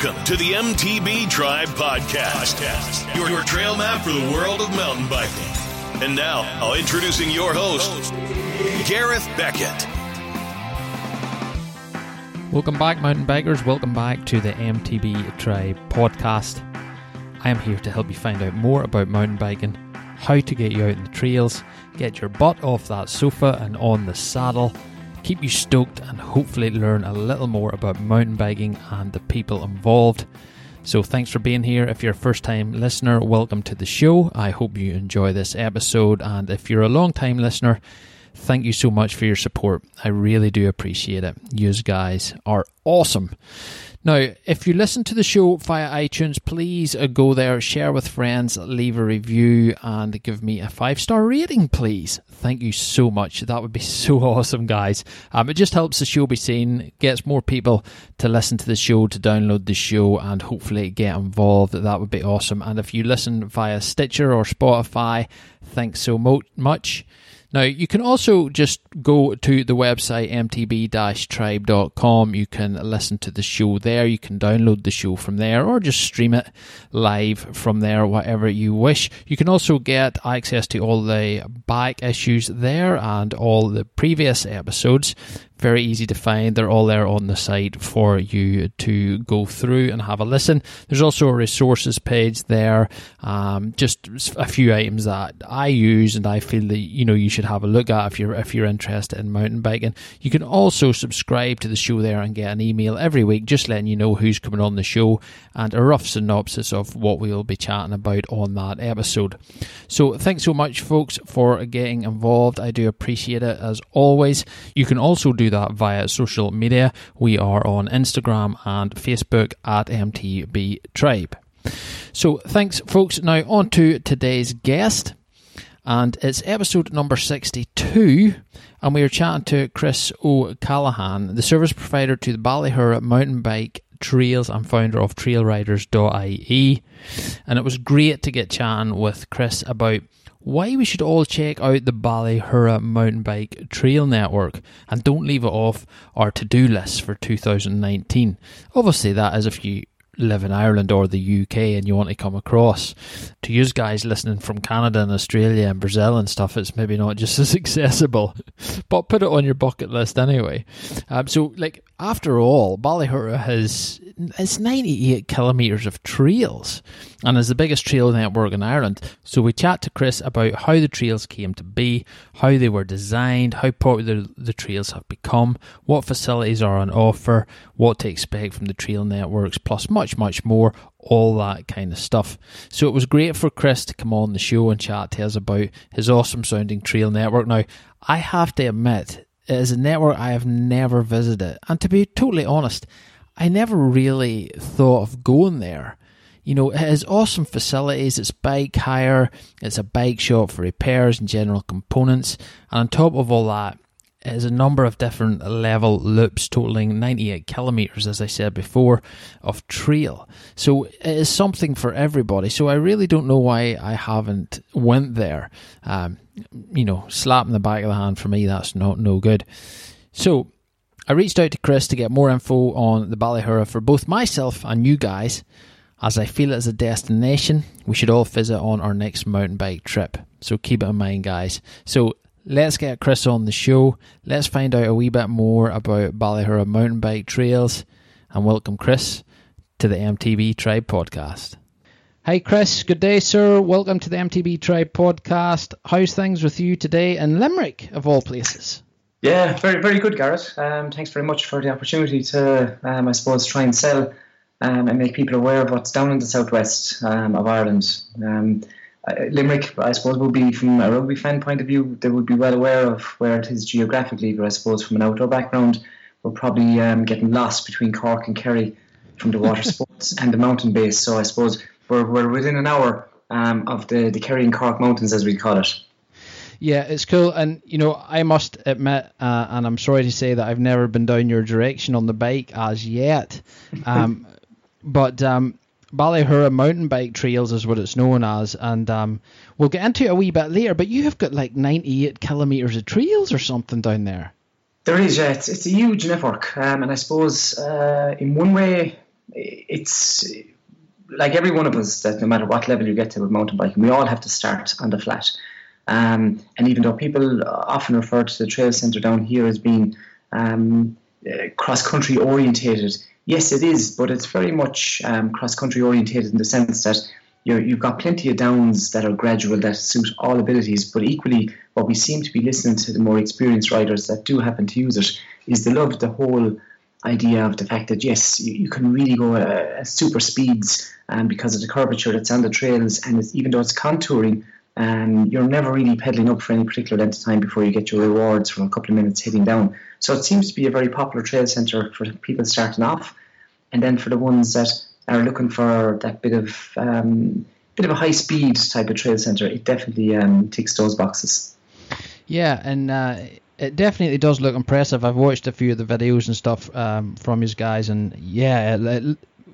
Welcome to the MTB Tribe Podcast, your, your trail map for the world of mountain biking. And now, I'll introducing your host, Gareth Beckett. Welcome back, mountain bikers. Welcome back to the MTB Tribe Podcast. I am here to help you find out more about mountain biking, how to get you out in the trails, get your butt off that sofa and on the saddle keep you stoked and hopefully learn a little more about mountain biking and the people involved. So, thanks for being here. If you're a first time listener, welcome to the show. I hope you enjoy this episode. And if you're a long time listener, thank you so much for your support. I really do appreciate it. You guys are awesome. Now, if you listen to the show via iTunes, please uh, go there, share with friends, leave a review, and give me a five star rating, please. Thank you so much. That would be so awesome, guys. Um, it just helps the show be seen, gets more people to listen to the show, to download the show, and hopefully get involved. That would be awesome. And if you listen via Stitcher or Spotify, thanks so much. Now, you can also just go to the website mtb-tribe.com. You can listen to the show there. You can download the show from there or just stream it live from there, whatever you wish. You can also get access to all the back issues there and all the previous episodes very easy to find. They're all there on the site for you to go through and have a listen. There's also a resources page there, um, just a few items that I use and I feel that you know you should have a look at if you're if you're interested in mountain biking. You can also subscribe to the show there and get an email every week, just letting you know who's coming on the show and a rough synopsis of what we will be chatting about on that episode. So thanks so much, folks, for getting involved. I do appreciate it as always. You can also do that via social media. We are on Instagram and Facebook at MTB Tribe. So thanks, folks. Now on to today's guest, and it's episode number sixty-two, and we are chatting to Chris O'Callaghan, the service provider to the Ballyhoura mountain bike trails and founder of trailriders.ie. And it was great to get chatting with Chris about why we should all check out the Ballyhoura Mountain Bike Trail Network and don't leave it off our to do list for 2019. Obviously, that is if you live in Ireland or the UK and you want to come across. To use guys listening from Canada and Australia and Brazil and stuff, it's maybe not just as accessible, but put it on your bucket list anyway. Um, so, like after all, Ballyhoura has it's 98 kilometres of trails and is the biggest trail network in Ireland. So we chat to Chris about how the trails came to be, how they were designed, how popular the trails have become, what facilities are on offer, what to expect from the trail networks, plus much, much more, all that kind of stuff. So it was great for Chris to come on the show and chat to us about his awesome sounding trail network. Now, I have to admit, it is a network I have never visited, and to be totally honest, I never really thought of going there. You know, it has awesome facilities. It's bike hire, it's a bike shop for repairs and general components. And on top of all that, has a number of different level loops totaling 98 kilometers, as I said before, of trail. So it is something for everybody. So I really don't know why I haven't went there. Um, you know, slap in the back of the hand for me, that's not no good. So I reached out to Chris to get more info on the Ballyhoura for both myself and you guys, as I feel it as a destination we should all visit on our next mountain bike trip. So keep it in mind, guys. So let's get Chris on the show. Let's find out a wee bit more about Ballyhoura mountain bike trails, and welcome Chris to the MTB Tribe podcast. Hi, Chris. Good day, sir. Welcome to the MTB Tribe podcast. How's things with you today in Limerick, of all places? Yeah, very very good, Garrett. Um, thanks very much for the opportunity to, um, I suppose, try and sell um, and make people aware of what's down in the southwest um, of Ireland. Um, Limerick, I suppose, would be from a rugby fan point of view, they would be well aware of where it is geographically. But I suppose from an outdoor background, we're probably um, getting lost between Cork and Kerry from the water sports and the mountain base. So I suppose we're, we're within an hour of the, the Kerry and Cork mountains, as we call it. Yeah, it's cool, and you know, I must admit, uh, and I'm sorry to say that I've never been down your direction on the bike as yet, um, but um, Ballyhoura mountain bike trails is what it's known as, and um, we'll get into it a wee bit later. But you have got like 98 kilometers of trails or something down there. There is, yeah. It's, it's a huge network, um, and I suppose uh, in one way, it's like every one of us that no matter what level you get to with mountain biking, we all have to start on the flat. Um, and even though people often refer to the trail centre down here as being um, uh, cross country orientated, yes, it is, but it's very much um, cross country orientated in the sense that you have got plenty of downs that are gradual that suit all abilities, but equally, what we seem to be listening to the more experienced riders that do happen to use it is they love the whole idea of the fact that yes, you, you can really go at super speeds um, because of the curvature that's on the trails, and even though it's contouring, um, you're never really pedaling up for any particular length of time before you get your rewards for a couple of minutes hitting down. So it seems to be a very popular trail centre for people starting off, and then for the ones that are looking for that bit of um, bit of a high speed type of trail centre, it definitely um, ticks those boxes. Yeah, and uh, it definitely does look impressive. I've watched a few of the videos and stuff um, from his guys, and yeah,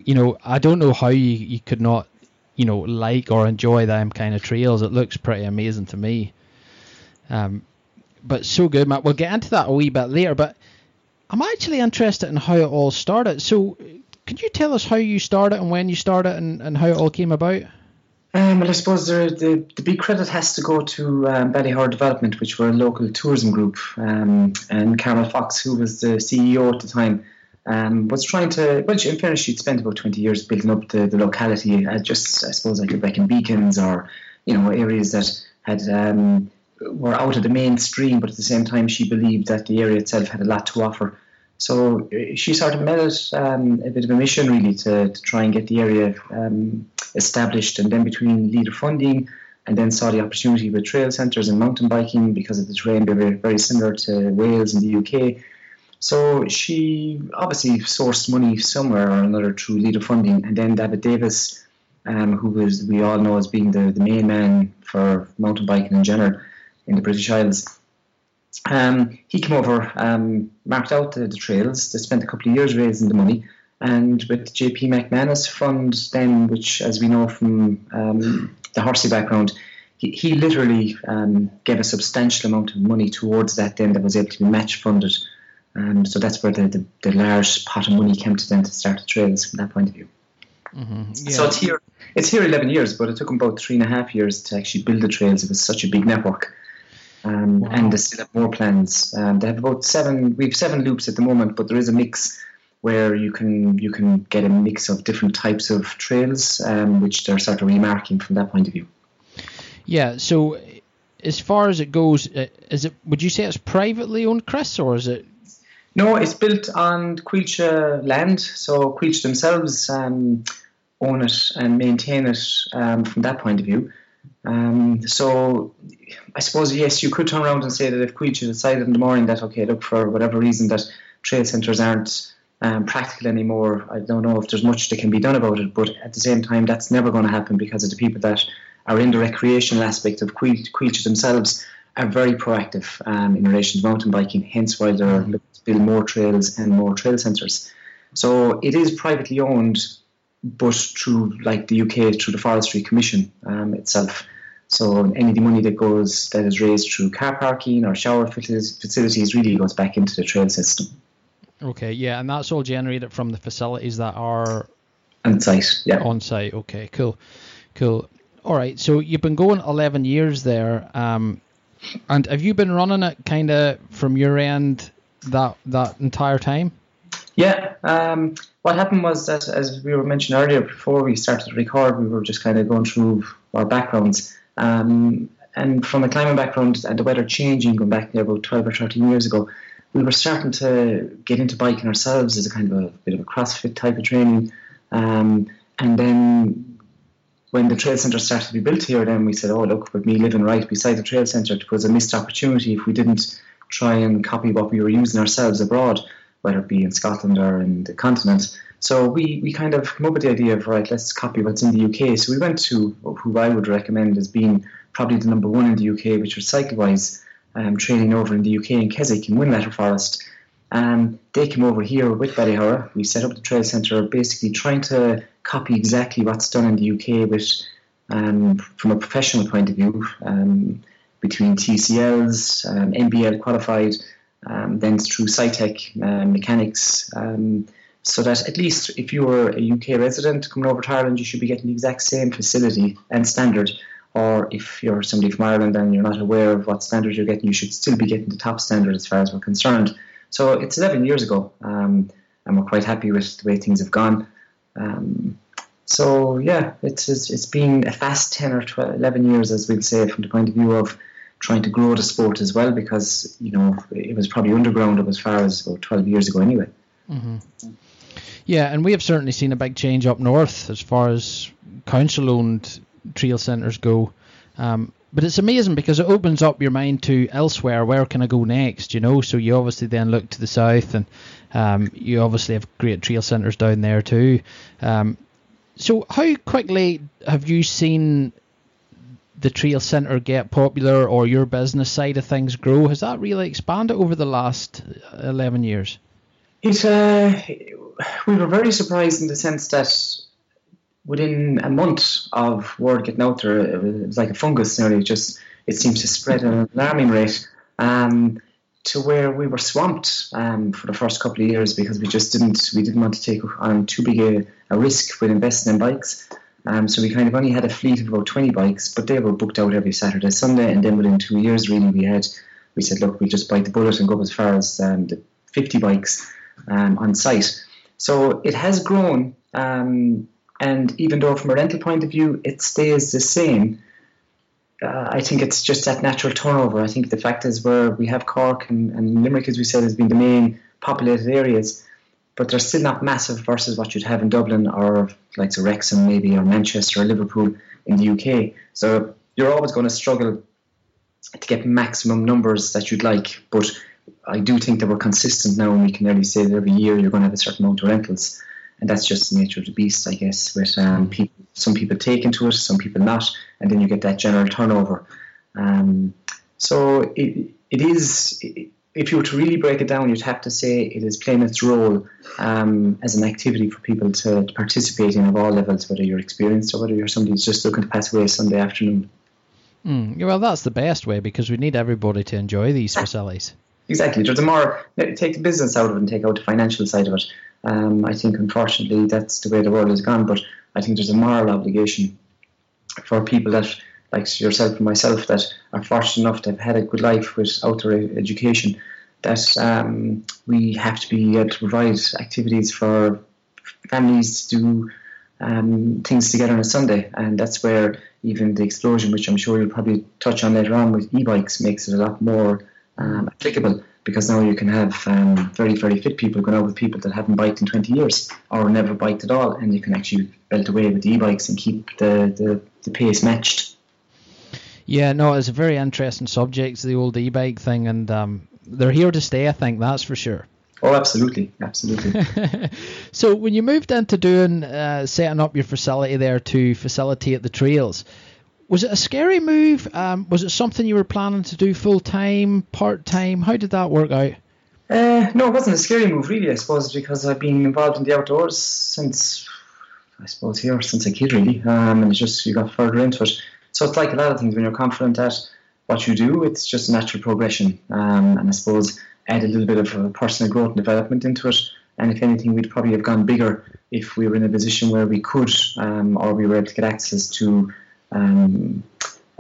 you know, I don't know how you, you could not, you know, like or enjoy them kind of trails. It looks pretty amazing to me. Um, but so good, Matt. We'll get into that a wee bit later, but I'm actually interested in how it all started. So, could you tell us how you started and when you started and, and how it all came about? Um, well, I suppose the, the, the, big credit has to go to um, Ballyhoura Development, which were a local tourism group, um, and Carmel Fox, who was the CEO at the time, um, was trying to. Well, in fairness, she'd spent about 20 years building up the, the locality, uh, just I suppose like in beacons or you know areas that had um, were out of the mainstream, but at the same time, she believed that the area itself had a lot to offer. So uh, she sort of made it um, a bit of a mission, really, to, to try and get the area um, established. And then between leader funding and then saw the opportunity with trail centres and mountain biking because of the terrain being very, very similar to Wales and the UK. So she obviously sourced money somewhere or another through leader funding. And then Dafydd Davis, um, who was we all know as being the, the main man for mountain biking in general in the British Isles, um, he came over, um, marked out the, the, trails. They spent a couple of years raising the money, and with JP McManus Fund, then, which, as we know from um, the Horsey background, he, he literally um, gave a substantial amount of money towards that. Then that was able to be match funded. Um, so that's where the, the, the, large pot of money came to them to start the trails from that point of view. Mm-hmm. Yeah. So it's here. It's here 11 years, but it took them about three and a half years to actually build the trails. It was such a big network. Um, wow. And they still have more plans. Um, they have about seven. We have seven loops at the moment, but there is a mix where you can you can get a mix of different types of trails, um, which they're sort of remarking from that point of view. Yeah. So, as far as it goes, uh, is it? Would you say it's privately owned, Chris, or is it? No, it's built on Coillte land. So Coillte themselves um, own it and maintain it um, from that point of view. Um, so I suppose yes, you could turn around and say that if Coillte decided in the morning that okay, look for whatever reason that trail centres aren't um, practical anymore, I don't know if there's much that can be done about it. But at the same time, that's never going to happen because of the people that are in the recreational aspect of Coillte, themselves are very proactive um, in relation to mountain biking. Hence why they're looking to build more trails and more trail centres. So it is privately owned, but through like the UK through the Forestry Commission um, itself. So any of the money that goes that is raised through car parking or shower facilities really goes back into the trail system. Okay, yeah, and that's all generated from the facilities that are on site. Yeah, on site. Okay, cool, cool. All right, so you've been going 11 years there, um, and have you been running it kind of from your end that that entire time? Yeah. Um, what happened was that, as we were mentioned earlier, before we started to record, we were just kind of going through our backgrounds. Um, and from a climbing background and the weather changing, going back there about 12 or 13 years ago, we were starting to get into biking ourselves as a kind of a bit of a CrossFit type of training. Um, and then when the trail centre started to be built here, then we said, oh, look, with me living right beside the trail centre, it was a missed opportunity if we didn't try and copy what we were using ourselves abroad, whether it be in Scotland or in the continent. So we, we kind of came up with the idea of, right, let's copy what's in the UK. So we went to who I would recommend as being probably the number one in the UK, which was Cyclewise, um, training over in the UK in Keswick in Whinlatter Forest. Um, they came over here with Ballyhoura. We set up the trail centre, basically trying to copy exactly what's done in the UK, with um, from a professional point of view, um, between TCLs, um, qualified, um, then through Cytech uh, mechanics so that at least if you were a UK resident coming over to Ireland, you should be getting the exact same facility and standard. Or if you're somebody from Ireland and you're not aware of what standard you're getting, you should still be getting the top standard as far as we're concerned. So it's 11 years ago, um, and we're quite happy with the way things have gone. Um, so yeah, it's, it's, it's been a fast 10 or 12, 11 years, as we'll say, from the point of view of trying to grow the sport as well, because you know it was probably underground as far as about 12 years ago anyway. Mm-hmm. Yeah, and we have certainly seen a big change up north as far as council-owned trail centres go. Um, but it's amazing because it opens up your mind to elsewhere. Where can I go next? You know, so you obviously then look to the south, and um, you obviously have great trail centres down there too. Um, so how quickly have you seen the trail centre get popular, or your business side of things grow? Has that really expanded over the last eleven years? It uh, we were very surprised in the sense that within a month of word getting out there, it was like a fungus nearly. Just it seems to spread at an alarming rate. Um, to where we were swamped um, for the first couple of years because we just didn't we didn't want to take on too big a, a risk with investing in bikes. Um, so we kind of only had a fleet of about 20 bikes, but they were booked out every Saturday, Sunday, and then within two years, really, we had we said, look, we just bite the bullet and go as far as um, the 50 bikes um, on site. So it has grown, um, and even though from a rental point of view it stays the same, uh, I think it's just that natural turnover. I think the fact is where we have Cork and, and Limerick, as we said, has been the main populated areas, but they're still not massive versus what you'd have in Dublin or like so Wrexham maybe or Manchester or Liverpool in the UK. So you're always going to struggle to get maximum numbers that you'd like, but I do think that we're consistent now, and we can nearly say that every year you're going to have a certain amount of rentals, and that's just the nature of the beast, I guess. With um, people, some people take into it, some people not, and then you get that general turnover. Um, so it, it is. It, if you were to really break it down, you'd have to say it is playing its role um, as an activity for people to, to, participate in of all levels, whether you're experienced or whether you're somebody who's just looking to pass away a Sunday afternoon. Mm, well, that's the best way because we need everybody to enjoy these facilities. Exactly. There's a more take the business out of it and take out the financial side of it. Um, I think unfortunately that's the way the world has gone. But I think there's a moral obligation for people that, like yourself and myself, that are fortunate enough to have had a good life without their education, that um, we have to be able to provide activities for families to do um, things together on a Sunday, and that's where even the explosion, which I'm sure you'll probably touch on later on with e-bikes, makes it a lot more um, applicable because now you can have um, very, very fit people going out with people that haven't biked in 20 years or never biked at all, and you can actually belt away with the e-bikes and keep the, the, the pace matched. Yeah, no, it's a very interesting subject, the old e-bike thing, and um, they're here to stay, I think, that's for sure. Oh, absolutely, absolutely. so, when you moved into doing uh, setting up your facility there to facilitate the trails, was it a scary move? Um, was it something you were planning to do full time, part time? How did that work out? Uh, no, it wasn't a scary move, really. I suppose because I've been involved in the outdoors since, I suppose, here since a kid, really. Um, and it's just you got further into it. So it's like a lot of things when you're confident at what you do. It's just a natural progression, um, and I suppose add a little bit of personal growth and development into it. And if anything, we'd probably have gone bigger if we were in a position where we could, um, or we were able to get access to um,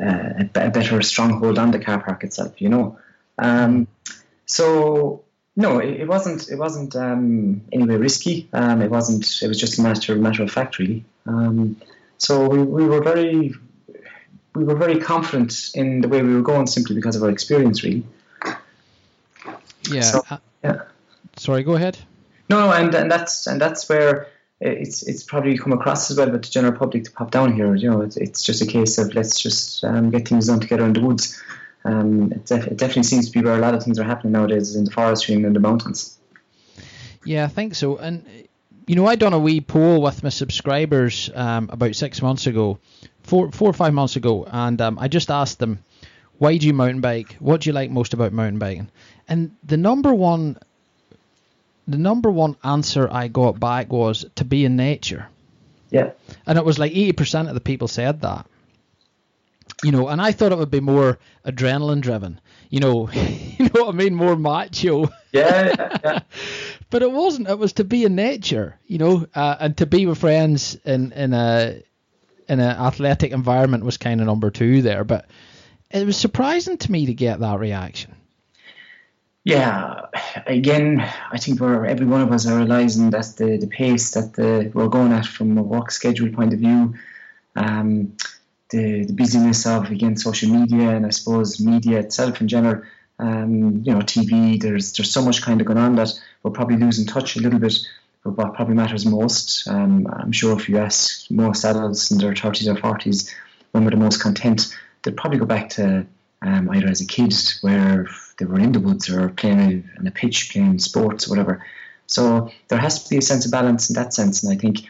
uh, a, a, better stronghold on the car park itself, you know. Um, so no, it, it, wasn't. It wasn't um, anyway risky. Um, it wasn't. It was just a matter matter of fact, really. Um, so we, we were very we were very confident in the way we were going, simply because of our experience, really. Yeah. So, uh, yeah. Sorry, go ahead. No, no, and, and that's and that's where it's it's probably come across as well with the general public to pop down here. You know, it's, it's just a case of let's just um, get things done together in the woods. Um, it, def- it, definitely seems to be where a lot of things are happening nowadays in the forestry and in the mountains. Yeah, I think so. And you know, I done a wee poll with my subscribers um, about six months ago, four four or five months ago, and um, I just asked them, "Why do you mountain bike? What do you like most about mountain biking?" And the number one the number one answer I got back was to be in nature. Yeah. And it was like 80% of the people said that. You know, and I thought it would be more adrenaline driven. You know, you know what I mean, more macho. Yeah, yeah, yeah. but it wasn't. It was to be in nature, you know, uh, and to be with friends in in a in an athletic environment was kind of number two there. But it was surprising to me to get that reaction. Yeah, again, I think we're every one of us are realizing that the, the pace that the, we're going at from a work schedule point of view, um, the, the busyness of again social media and I suppose media itself in general, um, you know, TV. There's there's so much kind of going on that we're probably losing touch a little bit with what probably matters most. Um, I'm sure if you ask most adults in their 30s or 40s when we're the most content, they'd probably go back to um, either as a kid where they were in the woods or playing on a pitch, playing sports or whatever. So there has to be a sense of balance in that sense. And I think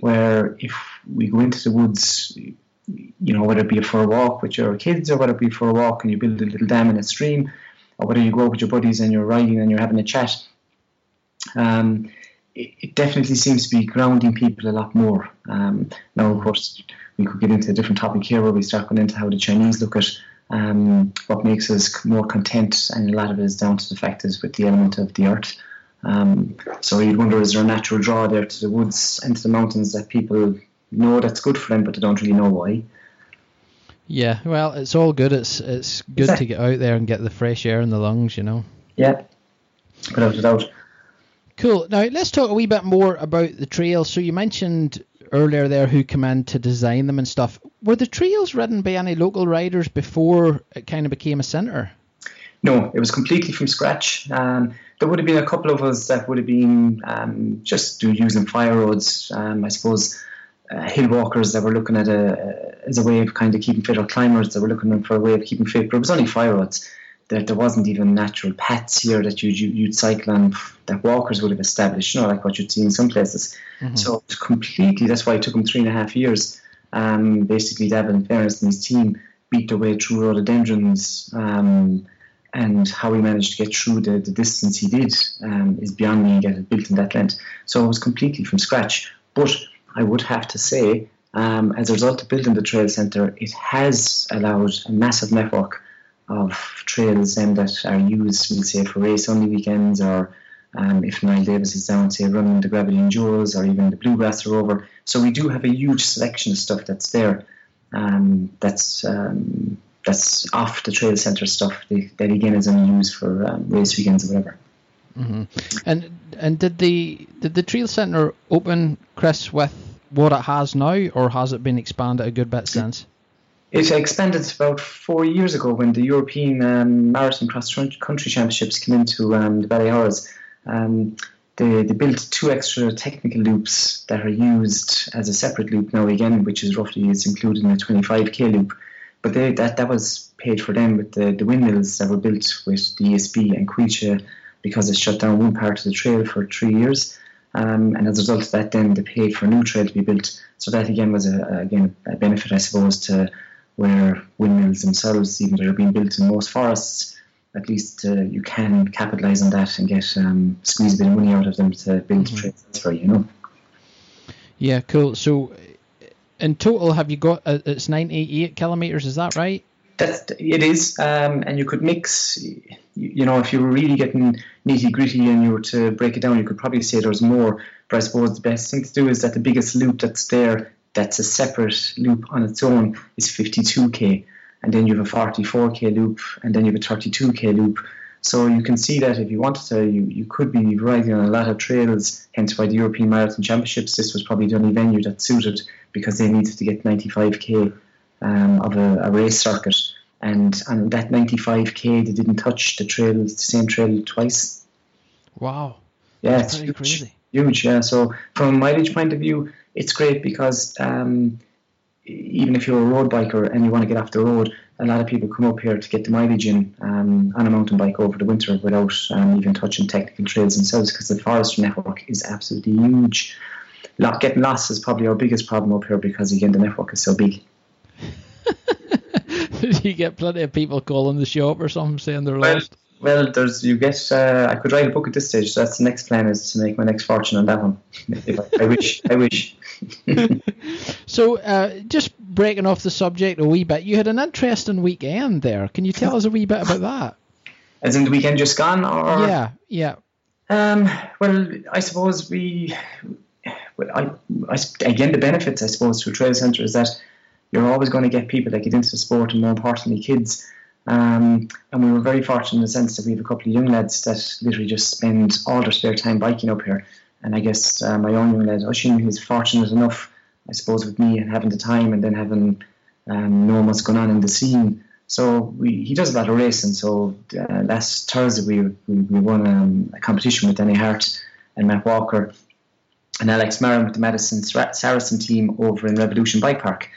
where if we go into the woods, you know, whether it be for a walk with your kids or whether it be for a walk and you build a little dam in a stream, or whether you go with your buddies and you're riding and you're having a chat, um, it, it, definitely seems to be grounding people a lot more. Um, now, of course, we could get into a different topic here where we start going into how the Chinese look at um, what makes us more content, and a lot of it is down to the fact is with the element of the earth. Um, so you'd wonder is there a natural draw there to the woods and to the mountains that people know that's good for them, but they don't really know why. Yeah, well, it's all good. It's it's good exactly. to get out there and get the fresh air in the lungs, you know. Yeah, without a doubt. Cool. Now let's talk a wee bit more about the trail. So you mentioned earlier there who come in to design them and stuff. Were the trails ridden by any local riders before it kind of became a centre? No, it was completely from scratch. Um, there would have been a couple of us that would have been um, just using fire roads. Um, I suppose uh, hill walkers that were looking at a, as a way of kind of keeping fit, or climbers that were looking for a way of keeping fit. But it was only fire roads. There, there wasn't even natural paths here that you'd, you'd cycle on that walkers would have established, you know, like what you'd see in some places. Mm-hmm. So completely, that's why it took him three and a half years. Um, basically, Davin Ferris and his team beat their way through rhododendrons. Um, and how he managed to get through the, the distance he did um, is beyond me get it built in that length. So it was completely from scratch. But I would have to say, um, as a result of building the trail centre, it has allowed a massive network of trails um, that are used, we'll say, for race only weekends, or um, if Niall Davis is down, say, running the Gravity Enduros or even the Bluegrass are over. So we do have a huge selection of stuff that's there. Um, that's um, that's off the trail centre stuff that, that again is only used for um, race weekends or whatever. Mm-hmm. And and did the did the trail centre open, Chris, with what it has now, or has it been expanded a good bit since? It expanded about four years ago when the European um, Marathon Cross Country Championships came into um, the Ballyhoura. Um, they, they built two extra technical loops that are used as a separate loop now again, which is roughly is included in a 25k loop. But they, that that was paid for them with the, the windmills that were built with the ESB and Coillte because it shut down one part of the trail for three years. Um, and as a result of that, then they paid for a new trail to be built. So that again was a, again a benefit, I suppose, to where windmills themselves, even though they're being built in most forests, at least uh, you can capitalise on that and get um, squeeze a bit of money out of them to build mm-hmm. trails for you know. Yeah, cool. So in total, have you got uh, it's 98 kilometers? Is that right? That's it is, um, and you could mix. You know, if you were really getting nitty gritty and you were to break it down, you could probably say there's more. But I suppose the best thing to do is that the biggest loop that's there, that's a separate loop on its own, is 52k, and then you have a 44k loop, and then you have a 32k loop. So you can see that if you wanted to, you, you could be riding on a lot of trails. Hence why the European Marathon Championships, this was probably the only venue that suited because they needed to get 95k um, of a, a, race circuit. And on that 95k, they didn't touch the trail, the same trail twice. Wow. Yeah, That's it's huge, crazy. huge. Yeah. So from a mileage point of view, it's great because um, even if you're a road biker and you want to get off the road, a lot of people come up here to get the mileage in um, on a mountain bike over the winter without um, even touching technical trails themselves because the forestry network is absolutely huge. Getting lost is probably our biggest problem up here because again the network is so big. Did you get plenty of people calling the shop or something saying they're well, lost? Well, there's you get. Uh, I could write a book at this stage. So that's the next plan is to make my next fortune on that one. I, I wish. I wish. so, uh, just breaking off the subject a wee bit, you had an interesting weekend there. Can you tell us a wee bit about that? As in the weekend just gone, or yeah, yeah. Um, well, I suppose we, well, I, I, again, the benefits, I suppose, to a trail centre is that you're always going to get people that get into the sport, and more importantly, kids. Um, and we were very fortunate in the sense that we have a couple of young lads that literally just spend all their spare time biking up here. And I guess uh, my own young lad, Oisin, is fortunate enough, I suppose, with me and having the time and then having um, knowing what's going on in the scene. So we, he does a lot of racing. So uh, last Thursday we, we, we won um, a competition with Danny Hart and Matt Walker and Alex Marin with the Madison Saracen team over in Revolution Bike Park.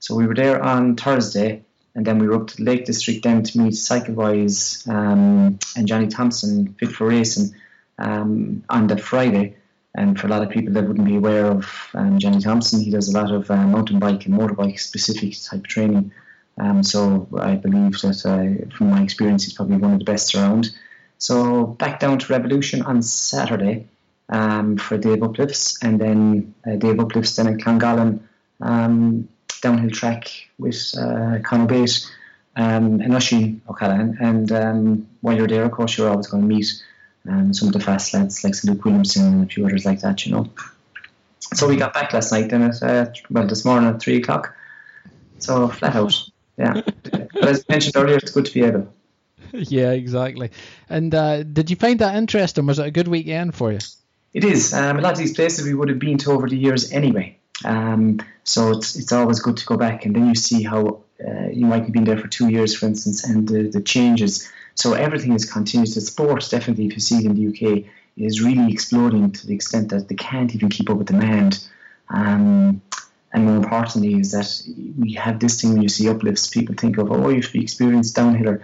So we were there on Thursday and then we were up to the Lake District then to meet Cyclewise um, and Johnny Thompson, Fit for Racing, um, on the Friday. And for a lot of people that wouldn't be aware of um, Johnny Thompson, he does a lot of uh, mountain bike and motorbike specific type training. Um, so I believe that uh, from my experience, he's probably one of the best around. So back down to Revolution on Saturday um, for Dave uplifts, and then day of uplifts then at Llangollen um, downhill track with uh, Conor Bate um, and Oisin O'Callaghan. And um, while you're there, of course, you're always going to meet um, some of the fast lads like Luke Williamson and a few others like that, you know. So we got back last night then at, uh, well, this morning at 3 o'clock. So flat out, yeah. but as I mentioned earlier, it's good to be able. Yeah, exactly. And uh, did you find that interesting? Was it a good weekend for you? It is. Um, a lot of these places we would have been to over the years anyway. Um, so it's it's always good to go back and then you see how uh, you might have been there for two years, for instance, and the, the changes. So everything is continuous. The sport, definitely, if you see it in the UK, is really exploding to the extent that they can't even keep up with demand. Um, and more importantly, is that we have this thing when you see uplifts, people think of, oh, if you experience downhiller,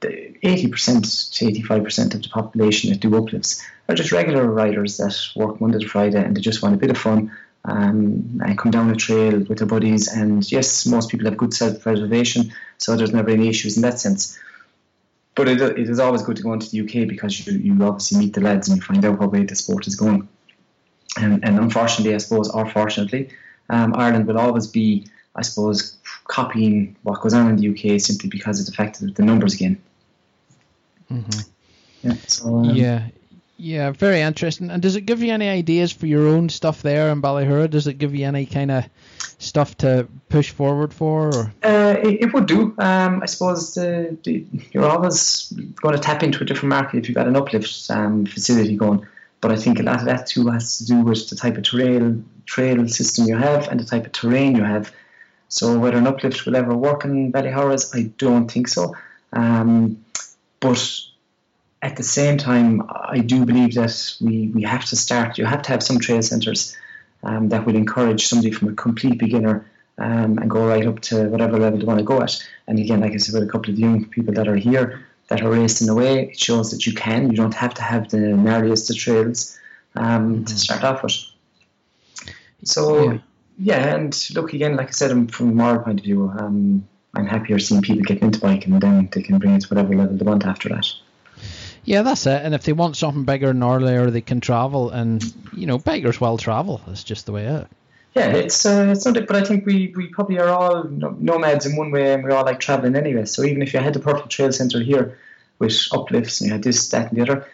80% to 85% of the population that do uplifts are just regular riders that work Monday to Friday and they just want a bit of fun um, and come down a trail with their buddies. And yes, most people have good self preservation, so there's never any issues in that sense. But it, it is always good to go into the UK because you, you obviously meet the lads and you find out what way the sport is going. And, and unfortunately, I suppose, or fortunately, um, Ireland will always be, I suppose, copying what goes on in the UK simply because of the fact that the numbers again. Mm-hmm. Yeah, so, um, yeah, yeah, very interesting. And does it give you any ideas for your own stuff there in Ballyhoura? Does it give you any kind of stuff to push forward for? Uh, it, it, would do. Um, I suppose the, you're always going to tap into a different market if you've got an uplift um, facility going. But I think a lot of that too has to do with the type of trail trail system you have and the type of terrain you have. So whether an uplift will ever work in Ballyhoura's, I don't think so. Um, but at the same time, I do believe that we, we have to start, you have to have some trail centres um, that will encourage somebody from a complete beginner um, and go right up to whatever level they want to go at. And again, like I said, with a couple of young people that are here that are racing away, it shows that you can. You don't have to have the gnarliest of trails um, mm-hmm. to start off with. So, yeah. yeah. and look, again, like I said, from a moral point of view, um, I'm happier seeing people getting into biking and then they can bring it to whatever level they want after that. Yeah, that's it. And if they want something bigger and gnarlier, they can travel. And you know, bikers will travel. It's just the way it. Yeah, it's uh, it's not. But I think we, we probably are all nomads in one way, and we all like traveling anyway. So even if you had the perfect trail center here with uplifts and you had this, that, and the other,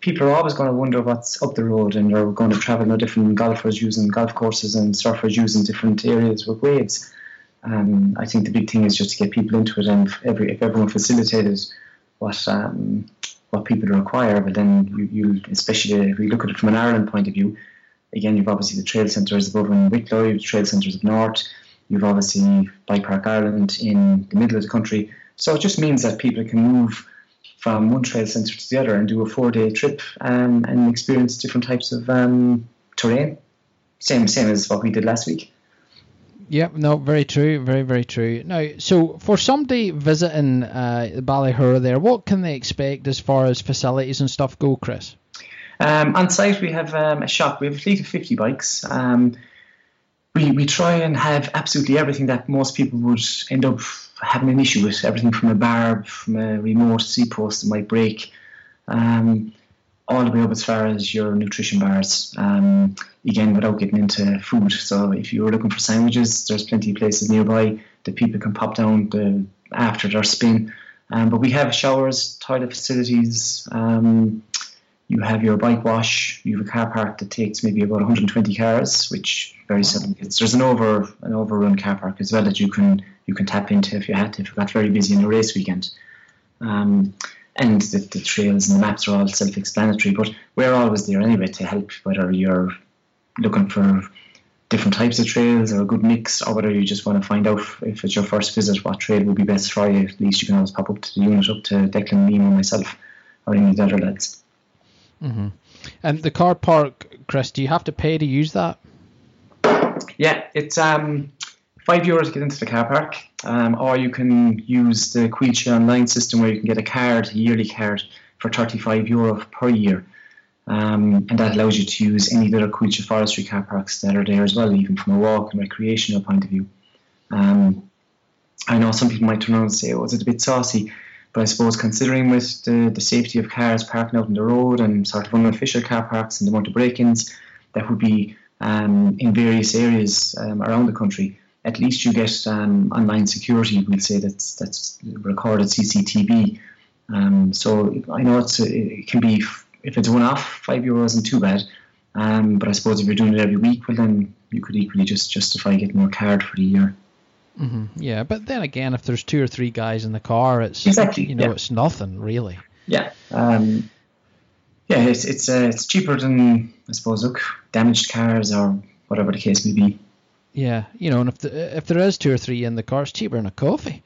people are always going to wonder what's up the road, and they're going to travel. No different golfers using golf courses and surfers using different areas with waves. Um, I think the big thing is just to get people into it, and if, every, if everyone facilitated what um, what people require. But then you, you especially if we look at it from an Ireland point of view, again, you've obviously the trail centres above in Wicklow, you've the trail centres up north, you've obviously Bike Park Ireland in the middle of the country. So it just means that people can move from one trail centre to the other and do a four day trip um, and experience different types of um, terrain. Same, same as what we did last week. Yep, no, very true, very, very true. Now, so for somebody visiting uh, Ballyhoura there, what can they expect as far as facilities and stuff go, Chris? Um, on site, we have um, a shop. We have a fleet of 50 bikes. Um, we, we try and have absolutely everything that most people would end up having an issue with. Everything from a barb, from a remote seat post that might break. Um, all the way up as far as your nutrition bars. Um, again, without getting into food. So if you were looking for sandwiches, there's plenty of places nearby that people can pop down the, after their spin. Um, but we have showers, toilet facilities. Um, you have your bike wash, you have a car park that takes maybe about 120 cars, which very seldom gets. There's an over an overrun car park as well that you can you can tap into if you had to if you got very busy in a race weekend. Um, and the, the trails and the maps are all self-explanatory, but we're always there anyway to help whether you're looking for different types of trails or a good mix, or whether you just want to find out if it's your first visit what trail would be best for you. At least you can always pop up to the unit, up to Declan, Liam, or myself, or any of the other lads. Mm-hmm. And the car park, Chris, do you have to pay to use that? Yeah, it's um, five euros to get into the car park, um, or you can use the Coillte online system where you can get a card, a yearly card, for 35 euro per year. Um, and that allows you to use any of the other Coillte forestry car parks that are there as well, even from a walk and recreational point of view. Um, I know some people might turn around and say, oh, is it a bit saucy? But I suppose considering with the, the safety of cars parking out on the road and sort of unofficial car parks and the amount of break-ins that would be um, in various areas um, around the country, at least you get um, online security. We'll say that's that's recorded CCTV. Um, so I know it's a, it can be if it's one off, five euros isn't too bad. Um, but I suppose if you're doing it every week, well then you could equally just justify getting more card for the year. Mm-hmm. Yeah, but then again, if there's two or three guys in the car, it's exactly you know yeah. it's nothing really. Yeah, um, yeah, it's it's uh, it's cheaper than I suppose look damaged cars or whatever the case may be. Yeah, you know, and if the, if there is two or three in the car, it's cheaper than a coffee.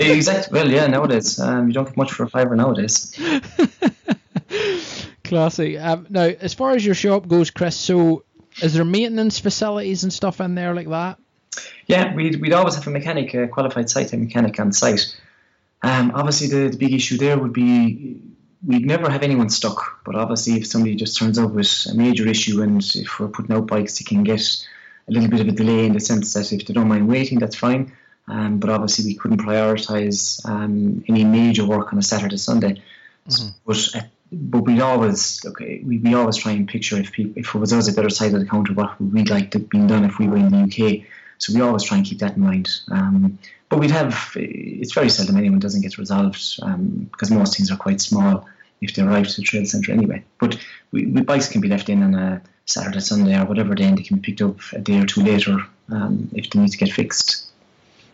exactly. Well, yeah, nowadays um, you don't get much for a fiver nowadays. Classic. Um, now, as far as your shop goes, Chris, so is there maintenance facilities and stuff in there like that? Yeah, we'd, we'd always have a mechanic, a qualified site mechanic on site. Um, obviously, the, the big issue there would be we'd never have anyone stuck, but obviously, if somebody just turns up with a major issue and if we're putting out bikes, you can get a little bit of a delay in the sense that if they don't mind waiting, that's fine. Um, but obviously, we couldn't prioritise um, any major work on a Saturday, Sunday. Mm-hmm. But uh, but we'd always okay, we we always try and picture if people, if it was us at the other side of the counter, what would we like to be done if we were in the UK. So we always try and keep that in mind. Um, but we'd have it's very seldom anyone doesn't get resolved um, because most things are quite small if they arrive to the trail centre anyway. But we, we, bikes can be left in on a Saturday, Sunday, or whatever day, and they can be picked up a day or two later um, if they need to get fixed.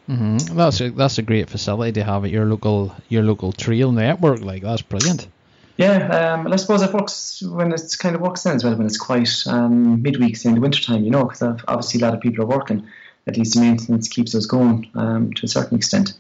Mm-hmm. That's a that's a great facility to have at your local your local trail network. Like that's brilliant. Yeah, um, I suppose it works when it's kind of works then as well when it's quiet um, midweeks in the wintertime, you know, because obviously a lot of people are working. At least the maintenance keeps us going um, to a certain extent.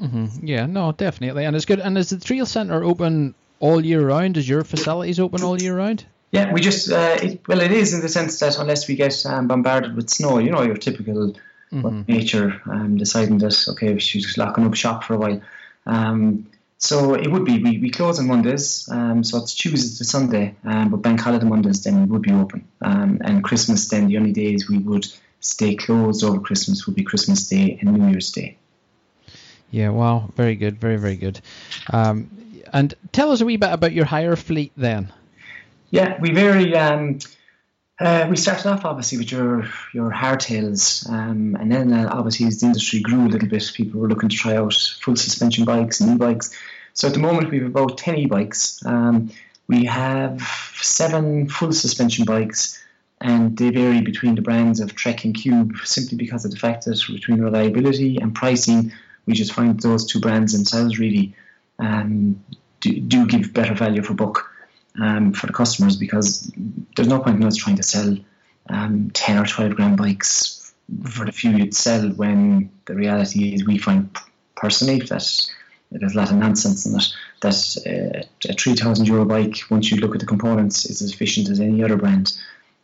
Mm-hmm. Yeah, no, definitely, and it's good. And is the trail centre open all year round? Is your facilities open all year round? Yeah, we just uh, it, well, it is in the sense that unless we get um, bombarded with snow, you know, your typical mm-hmm. nature um, deciding that okay, she's locking up shop for a while. Um, so it would be we, we close on Mondays, um, so it's Tuesday to Sunday, um, but bank holiday Mondays then we would be open, um, and Christmas then the only days we would stay closed over Christmas would be Christmas Day and New Year's Day. Yeah, wow, very good, very very good. Um, and tell us a wee bit about your hire fleet then. Yeah, we very um, uh, we started off obviously with your your hardtails, um, and then uh, obviously as the industry grew a little bit, people were looking to try out full suspension bikes and e-bikes. So at the moment we have about ten e-bikes. Um, we have seven full suspension bikes, and they vary between the brands of Trek and Cube simply because of the fact that between reliability and pricing, we just find those two brands themselves really um, do, do give better value for buck um, for the customers because there's no point in us trying to sell um, 10 or 12 grand bikes for the few you'd sell when the reality is we find personally that there's a lot of nonsense in it that uh, a 3000 euro bike once you look at the components is as efficient as any other brand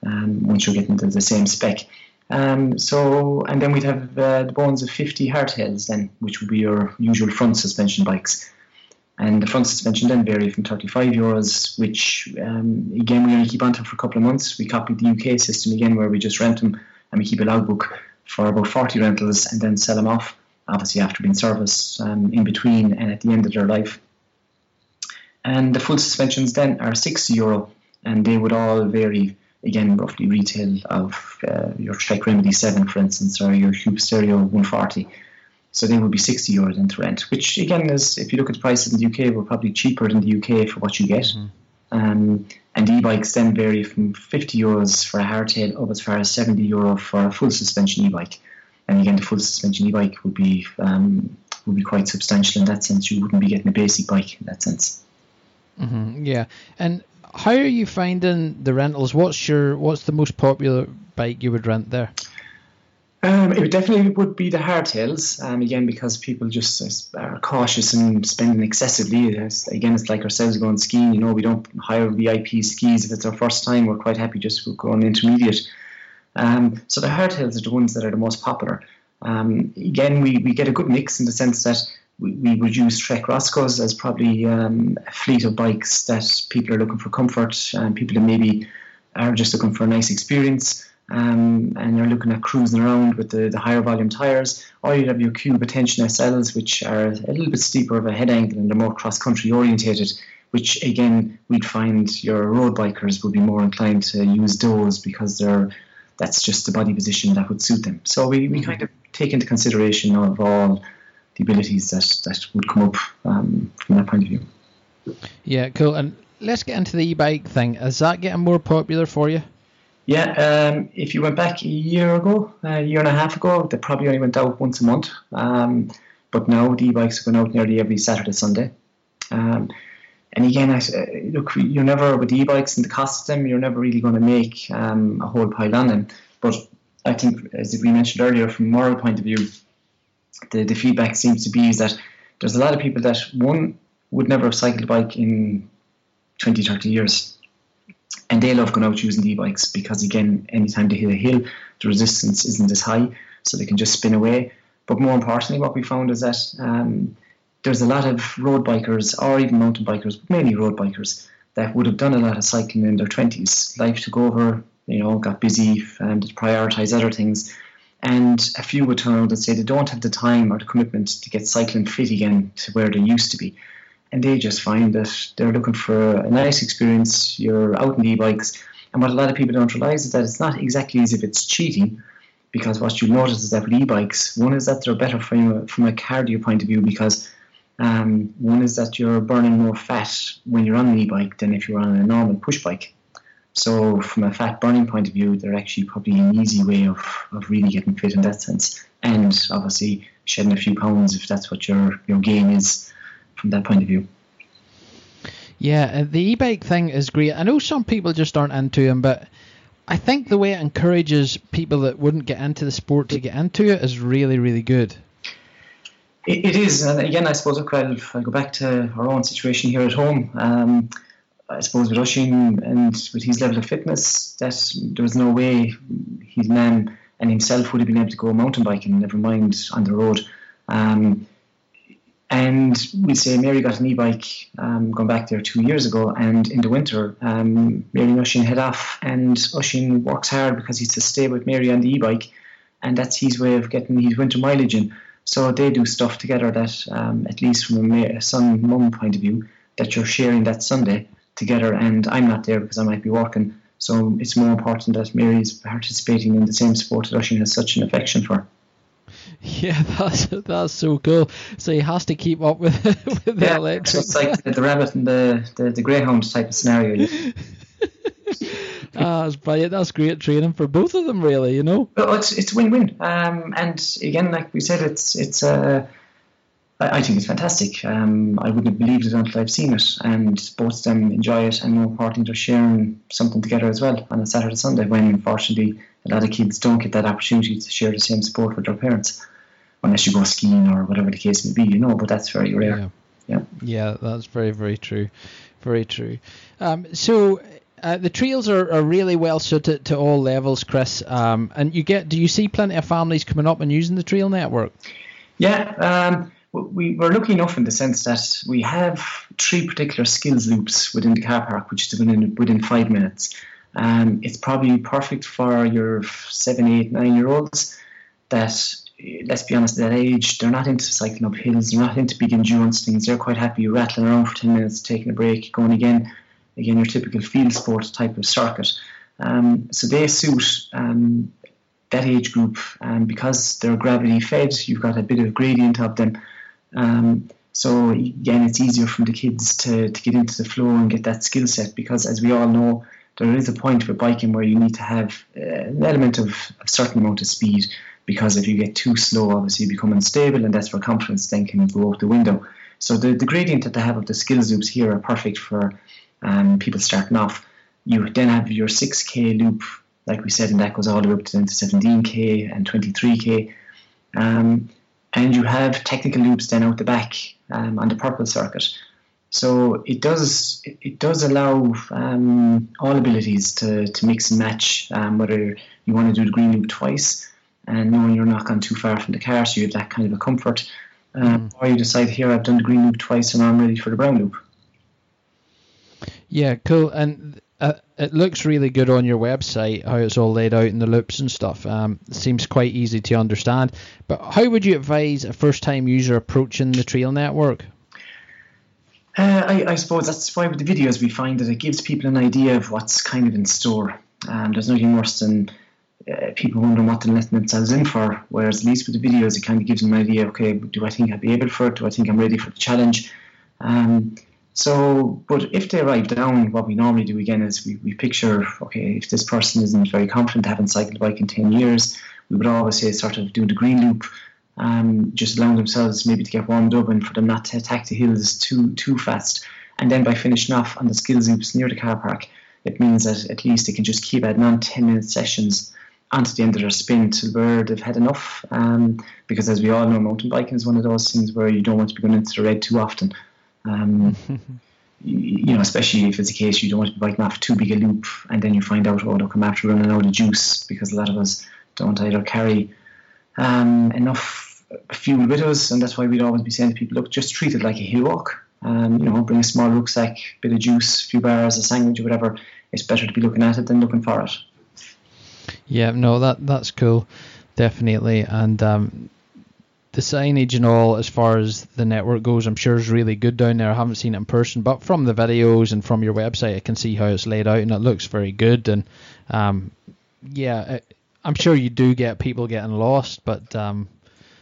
um, once you're getting to the same spec. Um, so and then we'd have uh, the bones of 50 hardtails then which would be your usual front suspension bikes and the front suspension then vary from 35 euros, which um, again we only keep on to for a couple of months. We copied the UK system again, where we just rent them and we keep a logbook for about 40 rentals and then sell them off, obviously after being serviced um, in between and at the end of their life. And the full suspensions then are 60 euro, and they would all vary again roughly retail of uh, your Trek Remedy 7, for instance, or your Cube Stereo 140. So they would be 60 euros into rent, which again is, if you look at the prices in the UK, we're probably cheaper than the UK for what you get. Mm-hmm. Um, and e-bikes then vary from 50 euros for a hardtail up as far as 70 euro for a full suspension e-bike. And again, the full suspension e-bike would be um, would be quite substantial in that sense. You wouldn't be getting a basic bike in that sense. Mm-hmm, yeah, and how are you finding the rentals? What's your what's the most popular bike you would rent there? Um, it definitely would be the hardtails. Um, again, because people just are cautious and spending excessively. It's, again, it's like ourselves going skiing. You know, we don't hire VIP skis if it's our first time. We're quite happy just going intermediate. Um, so the hardtails are the ones that are the most popular. Um, again, we, we get a good mix in the sense that we, we would use Trek Roscoe's as probably um, a fleet of bikes that people are looking for comfort and people that maybe are just looking for a nice experience um, and you're looking at cruising around with the, the higher volume tyres, or you'd have your Cube Attention SLs, which are a little bit steeper of a head angle and they're more cross country orientated, which again we'd find your road bikers would be more inclined to use those because they're that's just the body position that would suit them. So we, we kind of take into consideration of all the abilities that, that would come up um, from that point of view. Yeah, cool. And let's get into the e-bike thing. Is that getting more popular for you? Yeah, um, if you went back a year ago, a year and a half ago, they probably only went out once a month. Um, but now the e-bikes are going out nearly every Saturday, Sunday. Um, and again, I, uh, look, you're never with e-bikes and the cost of them, you're never really going to make um, a whole pile on them. But I think, as we mentioned earlier, from a moral point of view, the, the feedback seems to be is that there's a lot of people that one would never have cycled a bike in 20, 30 years and they love going out using the e-bikes because again anytime they hit a hill the resistance isn't as high so they can just spin away. But more importantly what we found is that um, there's a lot of road bikers or even mountain bikers but mainly road bikers that would have done a lot of cycling in their 20s life took over you know got busy and prioritized other things. And a few would turn around and say they don't have the time or the commitment to get cycling fit again to where they used to be and they just find that they're looking for a nice experience. You're out in e-bikes, and what a lot of people don't realize is that it's not exactly as if it's cheating, because what you notice is that with e-bikes, one is that they're better from a, from a cardio point of view because um, one is that you're burning more fat when you're on an e-bike than if you're on a normal push bike. So from a fat burning point of view, they're actually probably an easy way of, of really getting fit in that sense. And obviously shedding a few pounds if that's what your, your game is from that point of view. Yeah, uh, the e-bike thing is great. I know some people just aren't into them, but I think the way it encourages people that wouldn't get into the sport to get into it is really, really good. it, it is, and again, I suppose look, I'll, I'll go back to our own situation here at home. Um, I suppose with Oisín and with his level of fitness, that there was no way his man and himself would have been able to go mountain biking, never mind on the road. Um, and we say Mary got an e-bike um, going back there two years ago, and in the winter, um, Mary and Oisín head off, and Oisín works hard because he's to stay with Mary on the e-bike, and that's his way of getting his winter mileage in. So they do stuff together that, um, at least from a son mum point of view, that you're sharing that Sunday together, and I'm not there because I might be working. So it's more important that Mary is participating in the same sport that Oisín has such an affection for. Yeah, that's that's so cool. So he has to keep up with with the yeah, electric. It's like the, the rabbit and the, the, the greyhound type of scenario. ah, that's brilliant. That's great training for both of them, really. You know. Well, it's it's win win. Um, and again, like we said, it's it's uh, I, I think it's fantastic. Um, I wouldn't have believed it until I've seen it, and both of them enjoy it, and more importantly, they're sharing something together as well on a Saturday Sunday. When unfortunately a lot of kids don't get that opportunity to share the same sport with their parents unless you go skiing or whatever the case may be, you know, but that's very rare. Yeah, yeah, yeah that's very, very true. Very true. Um, so uh, the trails are, are really well suited to all levels, Chris. Um, and you get, do you see plenty of families coming up and using the trail network? Yeah, um, we, were lucky enough in the sense that we have three particular skills loops within the car park, which is within, within five minutes. Um, it's probably perfect for your seven, eight, nine year olds that let's be honest, at that age, they're not into cycling up hills, they're not into big endurance things. They're quite happy rattling around for 10 minutes, taking a break, going again. Again, your typical field sport type of circuit. Um, so they suit um, that age group, and because they're gravity fed, you've got a bit of gradient of them. Um, So again, it's easier for the kids to, to get into the flow and get that skill set because, as we all know, there is a point with biking where you need to have uh, an element of a certain amount of speed because if you get too slow, obviously you become unstable, and that's where confidence then can go out the window. So the, the gradient that they have of the skills loops here are perfect for um, people starting off. You then have your 6k loop, like we said, and that goes all the way up to 17k and 23k. Um, and you have technical loops then out the back um, on the purple circuit. So it does it does allow um, all abilities to, to mix and match, um, whether you want to do the green loop twice and knowing you're not gone too far from the car, so you have that kind of a comfort. Um, mm. Or you decide here I've done the green loop twice and I'm ready for the brown loop. Yeah, cool. And uh, it looks really good on your website how it's all laid out in the loops and stuff. Um, seems quite easy to understand. But how would you advise a first-time user approaching the Trail Network? Uh, I, I, suppose that's why with the videos we find that it gives people an idea of what's kind of in store. Um, there's nothing worse than uh, people wondering what they're letting themselves in for. Whereas at least with the videos, it kind of gives them an idea. Okay, do I think I'll be able for it? Do I think I'm ready for the challenge? Um, so, but if they arrive down, what we normally do again is we, we picture, okay, if this person isn't very confident, haven't cycled a bike in 10 years, we would always say sort of do the green loop, um, just allowing themselves maybe to get warmed up and for them not to attack the hills too too fast. And then by finishing off on the skills loops near the car park, it means that at least they can just keep adding on 10 minute sessions onto the end of their spin to where they've had enough. Um, because as we all know, mountain biking is one of those things where you don't want to be going into the red too often. Um, you know, especially if it's a case you don't want to be biking off too big a loop, and then you find out, oh, look, I'm after running out of juice because a lot of us don't either carry um, enough fuel with us, and that's why we'd always be saying to people, look, just treat it like a hill walk. Um, you know, bring a small rucksack, bit of juice, a few bars, a sandwich, or whatever. It's better to be looking at it than looking for it. Yeah, no, that that's cool, definitely, and um, the signage and all as far as the network goes, I'm sure is really good down there. I haven't seen it in person, but from the videos and from your website, I can see how it's laid out, and it looks very good. And um, yeah, it, I'm sure you do get people getting lost, but um,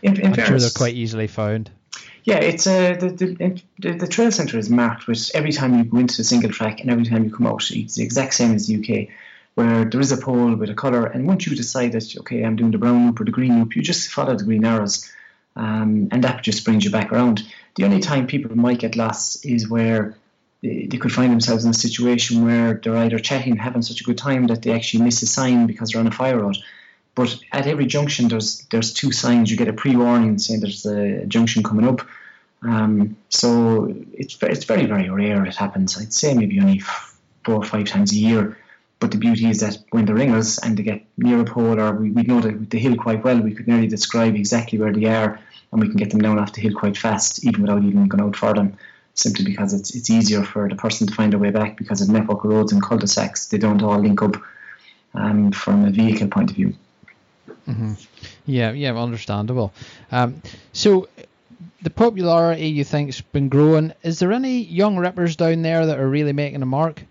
in, in I'm fairness, sure they're quite easily found. Yeah, it's uh, the, the, the, the trail centre is marked with every time you go into the single track and every time you come out. It's the exact same as the UK, where there is a pole with a colour, and once you decide that okay, I'm doing the brown loop or the green loop, you just follow the green arrows um, and that just brings you back around. The only time people might get lost is where they, could find themselves in a situation where they're either chatting, having such a good time that they actually miss a sign because they're on a fire road. But at every junction, there's there's two signs. You get a pre-warning saying there's a junction coming up. Um, so it's it's very very rare it happens. I'd say maybe only four or five times a year. But the beauty is that when they ring us and they get near a pole or we, we know the, the hill quite well, we could nearly describe exactly where they are and we can get them down off the hill quite fast, even without even going out for them, simply because it's it's easier for the person to find their way back because of network roads and cul-de-sacs. They don't all link up um, from a vehicle point of view. Mm-hmm. Yeah, yeah, understandable. Um, so the popularity you think's been growing. Is there any young rippers down there that are really making a mark?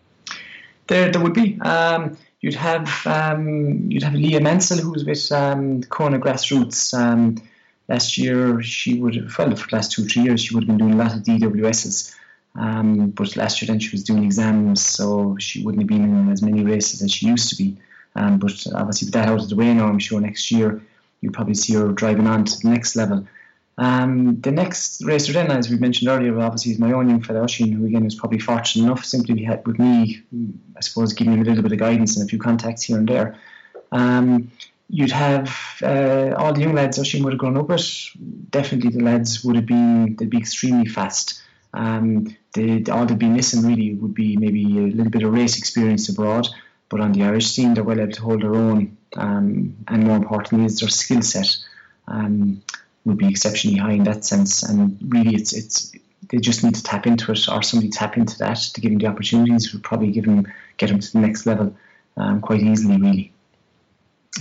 There, there would be. Um, you'd have um, you'd have Leah Mansell, who's with um, Kona Grassroots. Um, last year she would have, well, for the last two, three years, she would have been doing a lot of EWSs. Um, but last year then she was doing exams, so she wouldn't have been in as many races as she used to be. Um, but obviously, with that out of the way now, I'm sure next year you'll probably see her driving on to the next level. Um, the next racer then, as we mentioned earlier, obviously is my own young fella, Oisín, who again is probably fortunate enough simply to had with me, I suppose, giving him a little bit of guidance and a few contacts here and there. Um, you'd have uh, all the young lads Oisín would have grown up with. Definitely, the lads would have been they'd be extremely fast. Um, they, all they'd be missing really would be maybe a little bit of race experience abroad. But on the Irish scene, they're well able to hold their own, um, and more importantly, is their skill set um, would be exceptionally high in that sense. And really, it's it's they just need to tap into it, or somebody tap into that to give them the opportunities. Would probably give them get them to the next level um, quite easily, really.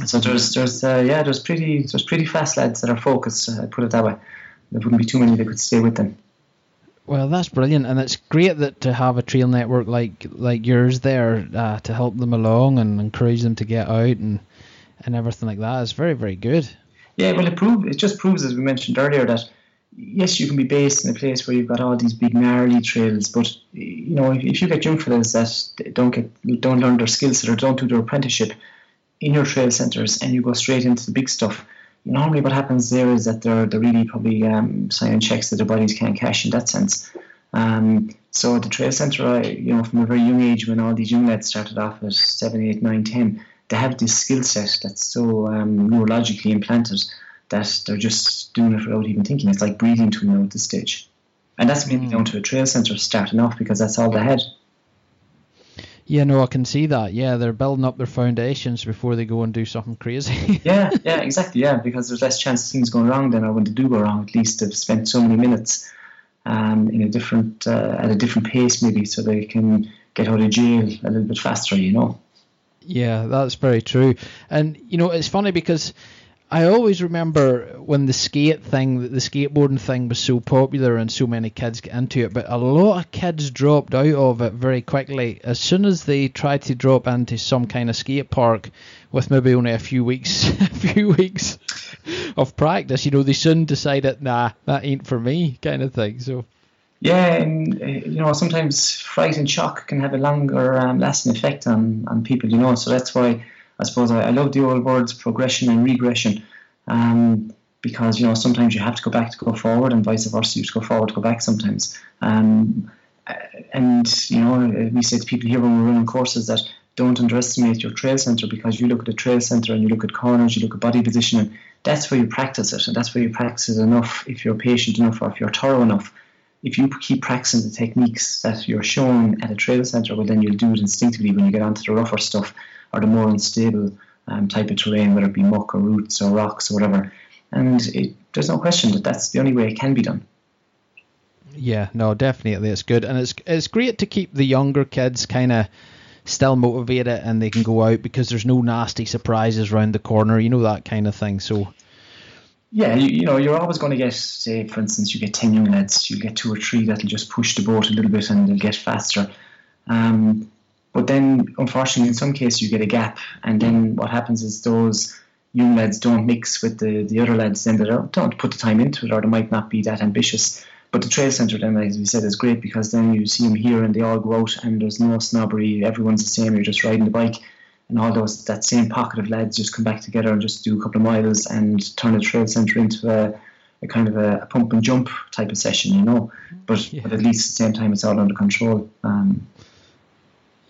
So there's there's uh, yeah there's pretty there's pretty fast lads that are focused. Uh, put it that way. There wouldn't be too many that could stay with them. Well, that's brilliant, and it's great that to have a trail network like like yours there uh, to help them along and encourage them to get out and and everything like that is very very good. Yeah, well, it prove it just proves as we mentioned earlier that yes, you can be based in a place where you've got all these big gnarly trails, but you know, if, if you get young fellas that don't get don't learn their skills or don't do their apprenticeship in your trail centres and you go straight into the big stuff, normally what happens there is that they're they're really probably um, signing checks that their bodies can't cash in that sense. Um, so at the trail centre, I, you know, from a very young age, when all these young lads started off at seven, eight, nine, ten, they have this skill set that's so um, neurologically implanted that they're just doing it without even thinking. It's like breathing to them at this stage. And that's maybe mm. down to a trail centre starting off because that's all they had. Yeah, no, I can see that. Yeah, they're building up their foundations before they go and do something crazy. yeah, yeah, exactly. Yeah, because there's less chance of things going wrong than, or when they do go wrong, at least they've spent so many minutes um, in a different uh, at a different pace, maybe, so they can get out of jail a little bit faster. You know. Yeah, that's very true. And you know, it's funny because I always remember when the skate thing, the skateboarding thing was so popular and so many kids get into it, but a lot of kids dropped out of it very quickly. As soon as they tried to drop into some kind of skate park with maybe only a few weeks, a few weeks of practice, you know, they soon decided, nah, that ain't for me, kind of thing. So. Yeah, and uh, you know sometimes fright and shock can have a longer um, lasting effect on, on people, you know. So that's why I suppose I, I love the old words progression and regression. Um, because you know sometimes you have to go back to go forward, and vice versa. You have to go forward to go back sometimes. Um, and you know we say to people here when we're running courses that don't underestimate your trail center because you look at the trail center and you look at corners, you look at body positioning. That's where you practice it, and that's where you practice it enough. If you're patient enough, or if you're thorough enough, if you keep practicing the techniques that you're shown at a trail center, well then you'll do it instinctively when you get onto the rougher stuff or the more unstable um, type of terrain, whether it be muck or roots or rocks or whatever. And it, there's no question that that's the only way it can be done. Yeah, no, definitely it's good, and it's it's great to keep the younger kids kind of still motivated and they can go out because there's no nasty surprises around the corner, you know that kind of thing. So. Yeah, you, you know, you're always going to get, say, for instance, you get 10 young lads, you get two or three that'll just push the boat a little bit and they'll get faster. Um, but then, unfortunately, in some cases, you get a gap, and then what happens is those young lads don't mix with the, the other lads then that don't put the time into it, or they might not be that ambitious. But the trail centre, then, as we said, is great because then you see them here and they all go out, and there's no snobbery. Everyone's the same. You're just riding the bike, and all those that same pocket of lads just come back together and just do a couple of miles and turn the trail centre into a, a kind of a, a, pump and jump type of session, you know. But, yeah. but at least at the same time, it's all under control. Um,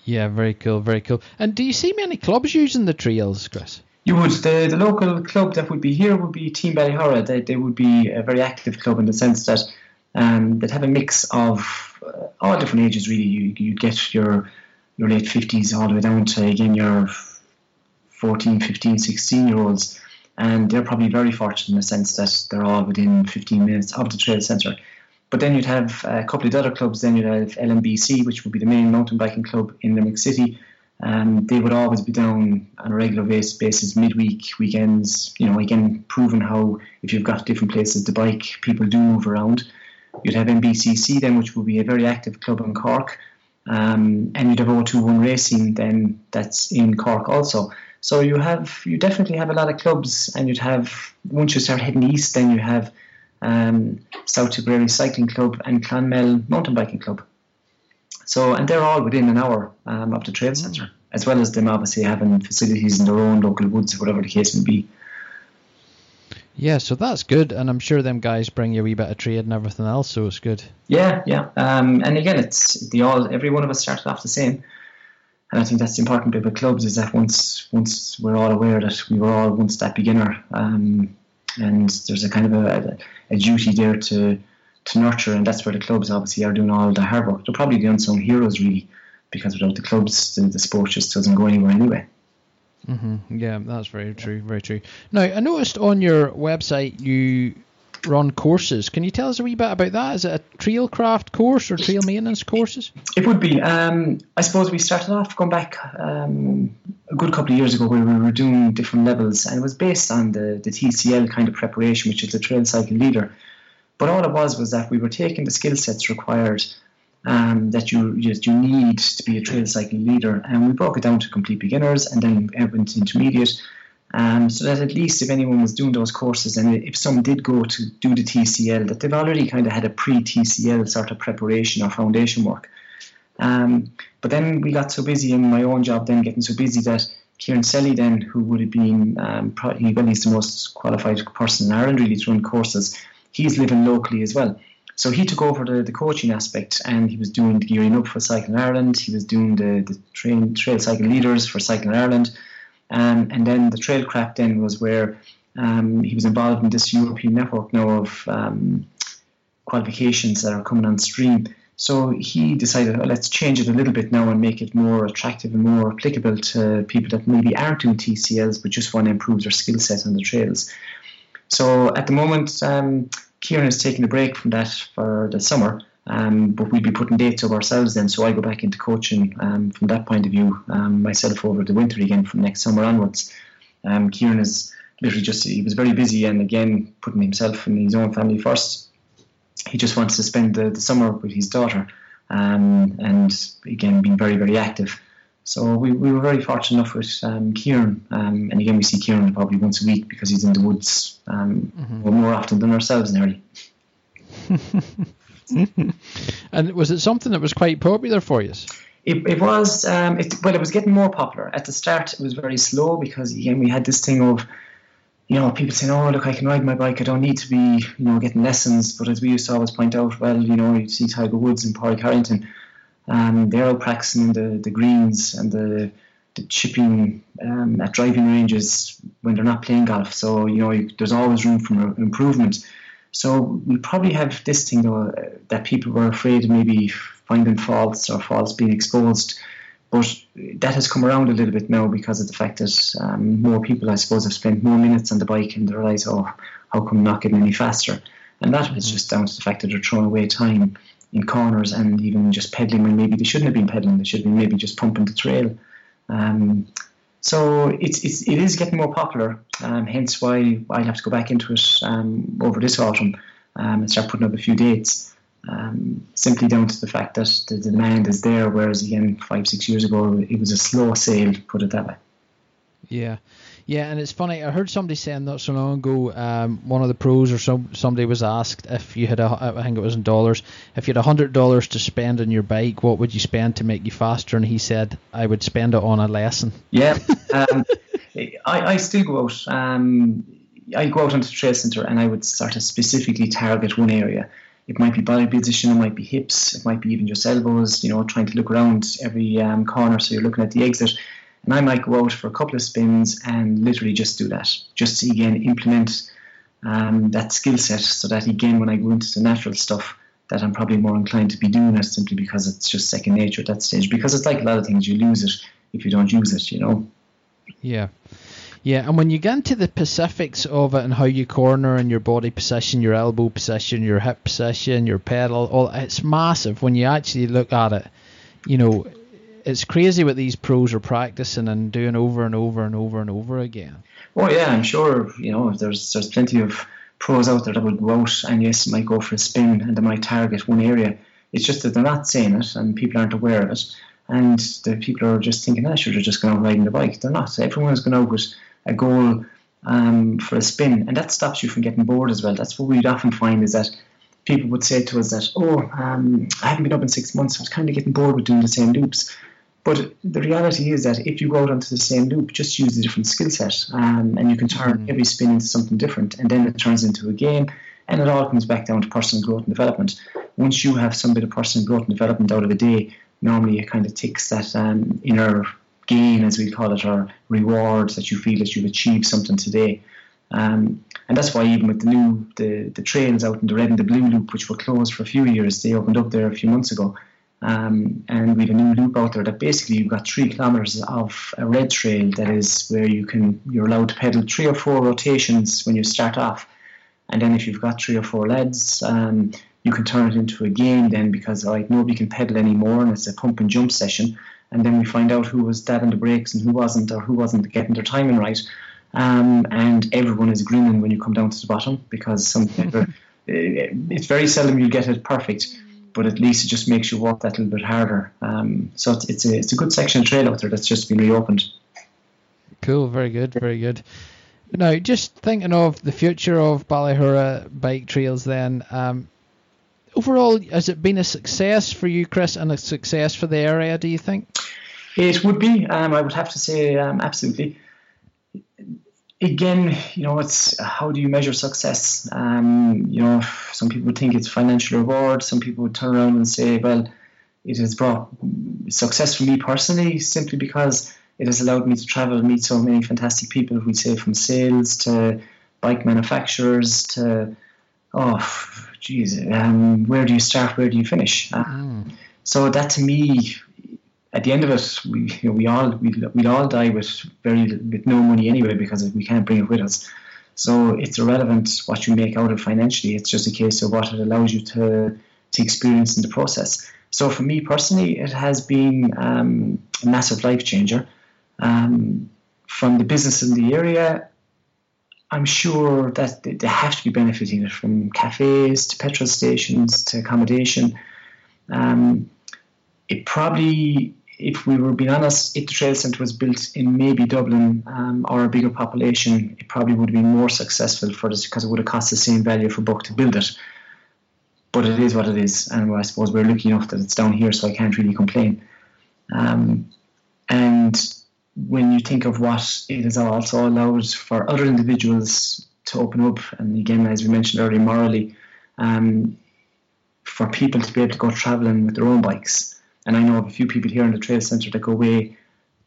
yeah, very cool, very cool. And do you see many clubs using the trails, Chris? You would. The, the local club that would be here would be Team Ballyhoura. They, they would be a very active club in the sense that um, they'd have a mix of uh, all different ages, really. You, you'd get your, your late 50s all the way down to, again, your 14, 15, 16 year olds. And they're probably very fortunate in the sense that they're all within 15 minutes of the trail centre. But then you'd have a couple of other clubs. Then you'd have LMBC, which would be the main mountain biking club in Limerick City. Um, they would always be down on a regular basis, basis midweek, weekends. You know, again, proving how if you've got different places to bike, people do move around. You'd have MBCC then, which would be a very active club in Cork, um, and you'd have O21 Racing then, that's in Cork also. So you have you definitely have a lot of clubs, and you'd have once you start heading east, then you have um, South Tipperary Cycling Club, and Clonmel Mountain Biking Club. So, and they're all within an hour um, of the trail centre, as well as them obviously having facilities in their own local woods, whatever the case may be. Yeah, so that's good, and I'm sure them guys bring you a wee bit of trade and everything else, so it's good. Yeah, yeah, um, and again, it's the all. Every one of us started off the same, and I think that's the important bit with clubs is that once once we're all aware that we were all once that beginner, um, and there's a kind of a, a, duty there to to nurture, and that's where the clubs obviously are doing all the hard work. They're probably the unsung heroes, really, because without the clubs, the, the sport just doesn't go anywhere anyway. Mm-hmm. Yeah, that's very true. Very true. Now, I noticed on your website you run courses. Can you tell us a wee bit about that? Is it a trail craft course or trail maintenance courses? It would be. Um, I suppose we started off going back um, a good couple of years ago where we were doing different levels and it was based on the, the TCL kind of preparation, which is the trail cycle leader. But all it was was that we were taking the skill sets required um, that you you need to be a trail cycling leader, and we broke it down to complete beginners and then went intermediate Um, so that at least if anyone was doing those courses and if some did go to do the TCL, that they've already kind of had a pre-TCL sort of preparation or foundation work. Um, but then we got so busy in my own job, then getting so busy that Kieran Selly, then who would have been um, probably well, he's the most qualified person in Ireland really to run courses. He's living locally as well. So he took over the, the coaching aspect and he was doing the gearing up for Cycling Ireland. He was doing the, the train, trail cycle leaders for Cycling Ireland. Um, and then the trail craft then was where um, he was involved in this European network now of um, qualifications that are coming on stream. So he decided, oh, let's change it a little bit now and make it more attractive and more applicable to people that maybe aren't doing TCLs but just want to improve their skill set on the trails. So at the moment, um, Kieran is taking a break from that for the summer, um, but we'll be putting dates up ourselves then. So I go back into coaching um, from that point of view um, myself over the winter again from next summer onwards. Um, Kieran is literally just, he was very busy and again putting himself and his own family first. He just wants to spend the, the summer with his daughter um, and again being very, very active. So we, we were very fortunate enough with um, Kieran, um, and again we see Kieran probably once a week because he's in the woods um, mm-hmm. more often than ourselves nearly. and was it something that was quite popular for you? It, it was um, it, well, it was getting more popular. At the start, it was very slow because again we had this thing of you know, people saying, "Oh, look, I can ride my bike. I don't need to be, you know, getting lessons." But as we used to always point out, well, you know, you see Tiger Woods and Padraig Harrington, um, they're all practicing the, the greens and the, the chipping um, at driving ranges when they're not playing golf. So, you know, you, there's always room for improvement. So we probably have this thing, though, uh, that people were afraid of maybe finding faults or faults being exposed. But that has come around a little bit now because of the fact that um, more people, I suppose, have spent more minutes on the bike and they realise, oh, how come I'm not getting any faster? And that mm-hmm. just down to the fact that they're throwing away time in corners and even just pedaling when maybe they shouldn't have been pedaling. They should have been maybe just pumping the trail. Um, so it's, it's it is getting more popular. Um, hence why I'll have to go back into it um, over this autumn um, and start putting up a few dates. Um, simply down to the fact that the demand is there, whereas again five six years ago it was a slow sale. Put it that way. Yeah. Yeah, and it's funny. I heard somebody saying not so long ago. Um, one of the pros or some somebody was asked if you had a, I think it was in dollars, if you had a hundred dollars to spend on your bike, what would you spend to make you faster? And he said, I would spend it on a lesson. Yeah, um, I, I still go out. Um, I go out onto the trail centre and I would sort of specifically target one area. It might be body position, it might be hips, it might be even just elbows. You know, trying to look around every um, corner so you're looking at the exit and I might go out for a couple of spins and literally just do that, just to again implement um, that skill set so that again, when I go into the natural stuff, that I'm probably more inclined to be doing it simply because it's just second nature at that stage. Because it's like a lot of things, you lose it if you don't use it, you know. Yeah. Yeah, and when you get into the specifics of it and how you corner and your body position, your elbow position, your hip position, your pedal, all it's massive when you actually look at it. You know, it's crazy what these pros are practicing and doing over and over and over and over again. Oh yeah, I'm sure you know there's there's plenty of pros out there that would go out and yes might go for a spin and they might target one area. It's just that they're not saying it and people aren't aware of it. And the people are just thinking, ah, sure, they're just going out riding the bike. They're not. Everyone is going out with a goal um, for a spin, and that stops you from getting bored as well. That's what we'd often find is that people would say to us that, oh, um, I haven't been up in six months, I was kind of getting bored with doing the same loops. But the reality is that if you go out onto the same loop, just use a different skill set, um, and you can turn mm. every spin into something different, and then it turns into a game, and it all comes back down to personal growth and development. Once you have some bit of personal growth and development out of a day, normally it kind of ticks that um, inner gain, as we call it, or reward that you feel that you've achieved something today. Um, and that's why even with the new the, the trails out in the red and the blue loop, which were closed for a few years, they opened up there a few months ago. Um, and we have a new loop out there that basically you've got three kilometers of a red trail that is where you can you're allowed to pedal three or four rotations when you start off, and then if you've got three or four leads, um, you can turn it into a game then because like nobody can pedal anymore and it's a pump and jump session, and then we find out who was dabbing the brakes and who wasn't or who wasn't getting their timing right, um, and everyone is grinning when you come down to the bottom because some it's very seldom you get it perfect but at least it just makes you work that little bit harder. Um, so it's, it's, a it's a good section of trail out there that's just been reopened. Cool, very good, very good. Now, just thinking of the future of Ballyhoura bike trails, then, um, overall, has it been a success for you, Chris, and a success for the area? Do you think? It would be. Um, I would have to say, um, absolutely. Again, you know, it's how do you measure success? Um, you know, some people think it's financial reward. Some people would turn around and say, well, it has brought success for me personally simply because it has allowed me to travel and meet so many fantastic people. We say from sales to bike manufacturers to oh, geez, um, where do you start? Where do you finish? mm. So that to me, at the end of it, we you know, we all we we all die with very with no money anyway because we can't bring it with us. So it's irrelevant what you make out of financially. It's just a case of what it allows you to to experience in the process. So for me personally, it has been um, a massive life changer. Um, from the business in the area, I'm sure that they have to be benefiting it from cafes to petrol stations to accommodation. Um, it probably, if we were being honest, if the trail centre was built in maybe Dublin um, or a bigger population, it probably would have been more successful for us because it would have cost the same value for buck to build it but it is what it is, and I suppose we're lucky enough that it's down here, so I can't really complain. Um, and when you think of what it has also allowed for other individuals to open up, and again, as we mentioned earlier, morally, um, for people to be able to go travelling with their own bikes. And I know of a few people here in the trail centre that go away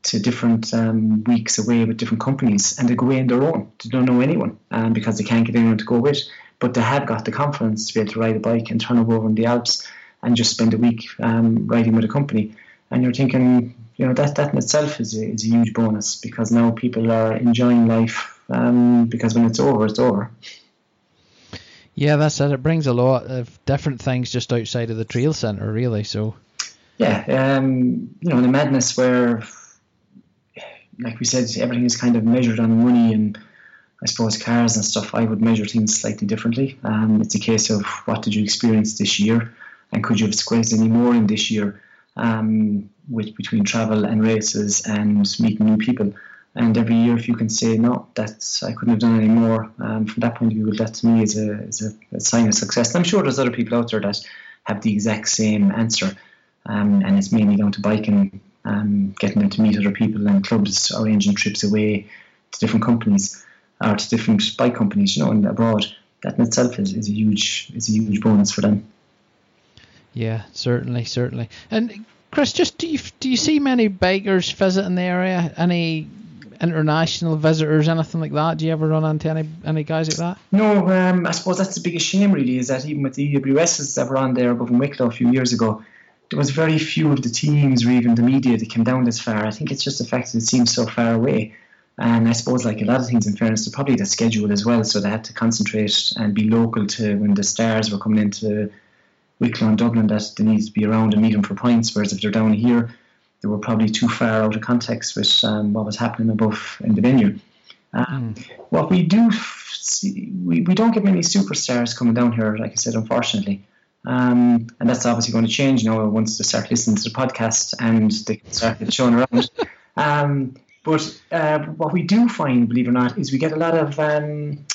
to different um, weeks away with different companies, and they go away on their own. They don't know anyone um, because they can't get anyone to go with but they have got the confidence to be able to ride a bike and turn over in the Alps and just spend a week um, riding with a company. And you're thinking, you know, that, that in itself is a, is a huge bonus because now people are enjoying life um, because when it's over, it's over. Yeah, that's it. It brings a lot of different things just outside of the trail centre, really. So, yeah, um, you know, the madness where, like we said, everything is kind of measured on money and I suppose cars and stuff, I would measure things slightly differently. Um, it's a case of what did you experience this year, and could you have squeezed any more in this year, um, with between travel and races and meeting new people. And every year, if you can say no, that's I couldn't have done any more. Um, from that point of view, that to me is a, is a, a, sign of success. And I'm sure there's other people out there that have the exact same answer, um, and it's mainly down to biking, um, getting them to meet other people and clubs, arranging trips away to different companies or to different bike companies, you know, and abroad. That in itself is, is a huge is a huge bonus for them. Yeah, certainly, certainly. And Chris, just do you do you see many bikers visiting the area? Any international visitors, anything like that? Do you ever run into any any guys like that? No, um, I suppose that's the biggest shame really is that even with the EWSs that were on there above in Wicklow a few years ago, there was very few of the teams or even the media that came down this far. I think it's just the fact that it seems so far away. And I suppose, like a lot of things, in fairness, probably the schedule as well. So they had to concentrate and be local to when the stars were coming into Wicklow and Dublin that they needed to be around and meet them for points. Whereas if they're down here, they were probably too far out of context with um, what was happening above in the venue. Um, mm. What we do see, we, we don't get many superstars coming down here, like I said, unfortunately. Um, and that's obviously going to change now once they start listening to the podcast and they start showing around. Um, but uh, what we do find, believe it or not, is we get a lot of um,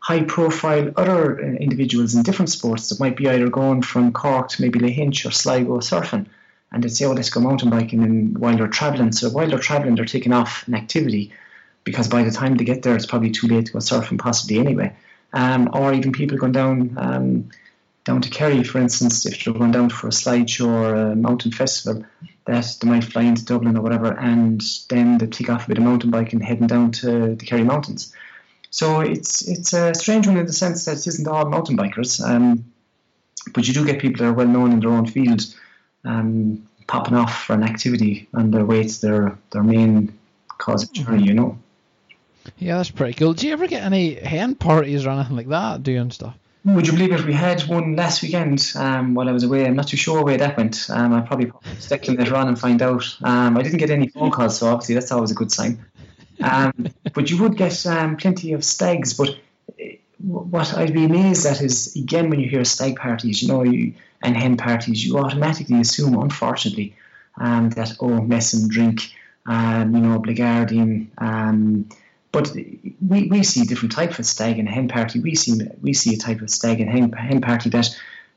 high profile other uh, individuals in different sports that might be either going from Cork to maybe Lahinch or Sligo surfing. And they say, oh, let's go mountain biking and while they're travelling. So while they're travelling, they're taking off an activity because by the time they get there, it's probably too late to go surfing, possibly anyway. Um, or even people going down um, down to Kerry, for instance, if they're going down for a slideshow or a mountain festival, that they might fly into Dublin or whatever, and then they take off with a bit of mountain biking heading down to the Kerry Mountains. So it's it's a strange one in the sense that it isn't all mountain bikers, um, but you do get people that are well known in their own field um, popping off for an activity on their way to their, their main cause of journey, you know. Yeah, that's pretty cool. Do you ever get any hen parties or anything like that doing stuff? Would you believe it? We had one last weekend um, while I was away. I'm not too sure where that went. Um, I'll probably stick them later on and find out. Um, I didn't get any phone calls, so obviously that's always a good sign. Um, but you would get um, plenty of stags. But eh, what I'd be amazed at is, again, when you hear stag parties, you know, you, and hen parties, you automatically assume, unfortunately, um, that, oh, mess and drink, um, you know, Blackguardian. But we, we see different types of stag and hen party. We see we see a type of stag and hen, hen party that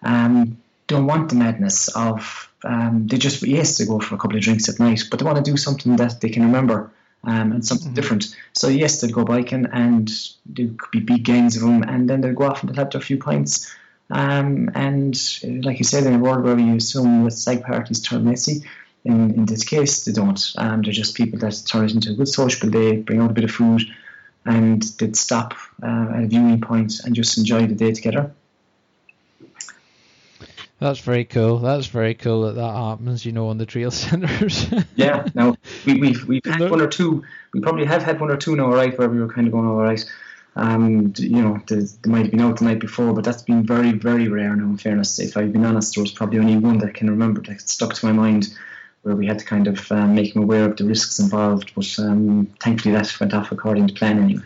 um, don't want the madness of um, they just yes they go for a couple of drinks at night, but they want to do something that they can remember um, and something mm-hmm. different. So yes, they'll go biking and there could be big gangs of them, and then they'll go off and they'll have their few pints. Um, and like you said, in a world where we assume with stag parties turn messy, in, in this case, they don't. Um, they're just people that turn it into a good social day, bring out a bit of food, and they'd stop uh, at a viewing point and just enjoy the day together. That's very cool. That's very cool that that happens, you know, on the trail centres. yeah, no, we, we've we've had one or two. We probably have had one or two now, right, where we were kind of going, all right. Um, you know, they, they might have been out the night before, but that's been very, very rare now. In fairness, if I've been honest, there was probably only one that I can remember that stuck to my mind where we had to kind of um, make him aware of the risks involved. But um, thankfully, that went off according to plan anyway.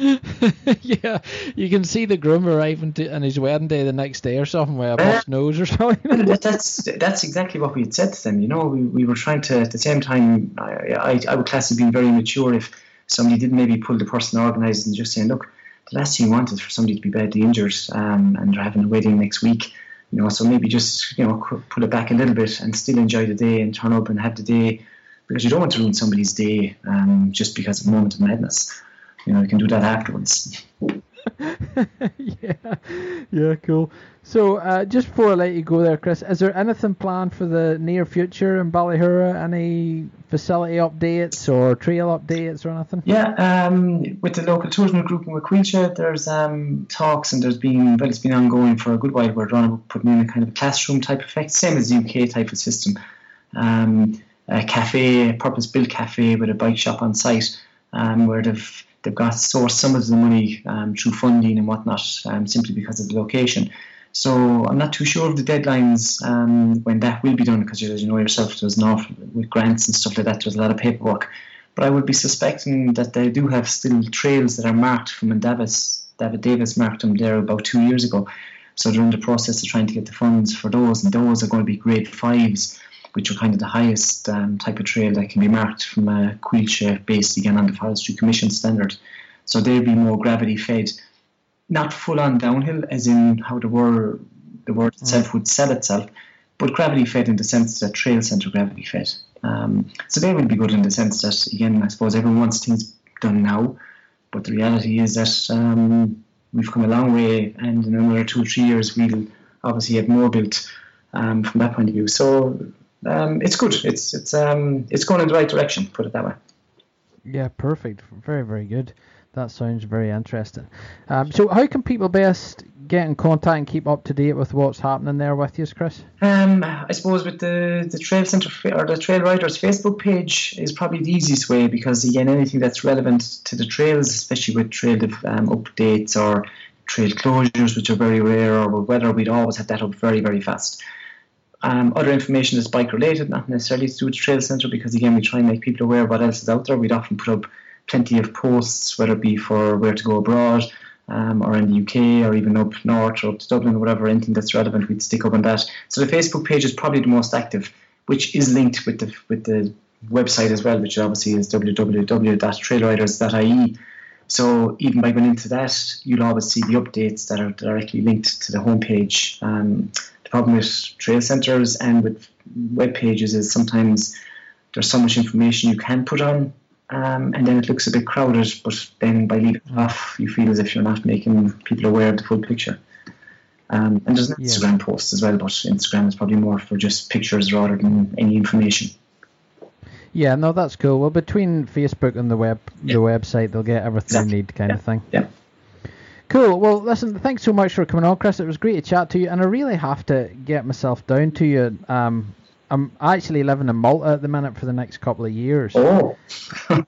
yeah, you can see the groom arriving to, on his wedding day the next day or something with a bust uh, nose or something. that's that's exactly what we had said to them. You know, we, we were trying to at the same time. I, I, I would class it being very mature if somebody did maybe pull the person organised and just saying, look, the last thing you want is for somebody to be badly injured um, and they're having a wedding next week you know, so maybe just you know put it back a little bit and still enjoy the day and turn up and have the day because you don't want to ruin somebody's day um, just because of a moment of madness. You know, you can do that afterwards. yeah, yeah, cool. So, uh, just before I let you go there, Chris, is there anything planned for the near future in Ballyhoura? Any facility updates or trail updates or anything? Yeah, um, with the local tourism group in Waquilcha, there's um, talks and there's been, well, it's been ongoing for a good while. We're trying to put in a kind of a classroom type effect, same as the UK type of system. Um, a cafe, a purpose-built cafe with a bike shop on site, um, where they've they've got sourced some of the money um, through funding and whatnot, um, simply because of the location. So I'm not too sure of the deadlines um, when that will be done because as you know yourself, there's not with grants and stuff like that. There's a lot of paperwork, but I would be suspecting that they do have still trails that are marked from when Davis, Dafydd Davis marked them there about two years ago. So they're in the process of trying to get the funds for those, and those are going to be grade fives, which are kind of the highest um, type of trail that can be marked from a Coillte based again on the Forestry Commission standard. So they'll be more gravity fed not full on downhill, as in how the word the word mm. itself would sell itself, but gravity fed in the sense that trail centre gravity fed. Um, so they will be good in the sense that again, I suppose everyone wants things done now, but the reality is that um, we've come a long way, and in another two or three years we'll obviously have more built um, from that point of view. So um, it's good. It's it's um, it's going in the right direction. Put it that way. Yeah, perfect. Very very good. That sounds very interesting. Um, so, how can people best get in contact and keep up to date with what's happening there with you, Chris? Um, I suppose with the the Trail Centre or the Trail Riders Facebook page is probably the easiest way because again, anything that's relevant to the trails, especially with trail um, updates or trail closures, which are very rare, or weather, we'd always have that up very very fast. Um, other information is bike related, not necessarily with the Trail Centre, because again, we try and make people aware of what else is out there. We'd often put up plenty of posts, whether it be for where to go abroad um, or in the UK or even up north or up to Dublin whatever, anything that's relevant, we'd stick up on that. So the Facebook page is probably the most active, which is linked with the with the website as well, which obviously is www.trailriders.ie. So even by going into that, you'll always see the updates that are directly linked to the homepage. Um, problem with trail centres and with web pages is sometimes there's so much information you can put on um, and then it looks a bit crowded, but then by leaving it off, you feel as if you're not making people aware of the full picture. Um, and there's an Instagram yeah. post as well, but Instagram is probably more for just pictures rather than any information. Yeah, no, that's cool. Well, between Facebook and the web, yeah. the website, they'll get everything exactly. they need, kind yeah. of thing. Yeah. Cool. Well, listen, thanks so much for coming on, Chris. It was great to chat to you, and I really have to get myself down to you um, I'm actually living in Malta at the minute for the next couple of years. Oh.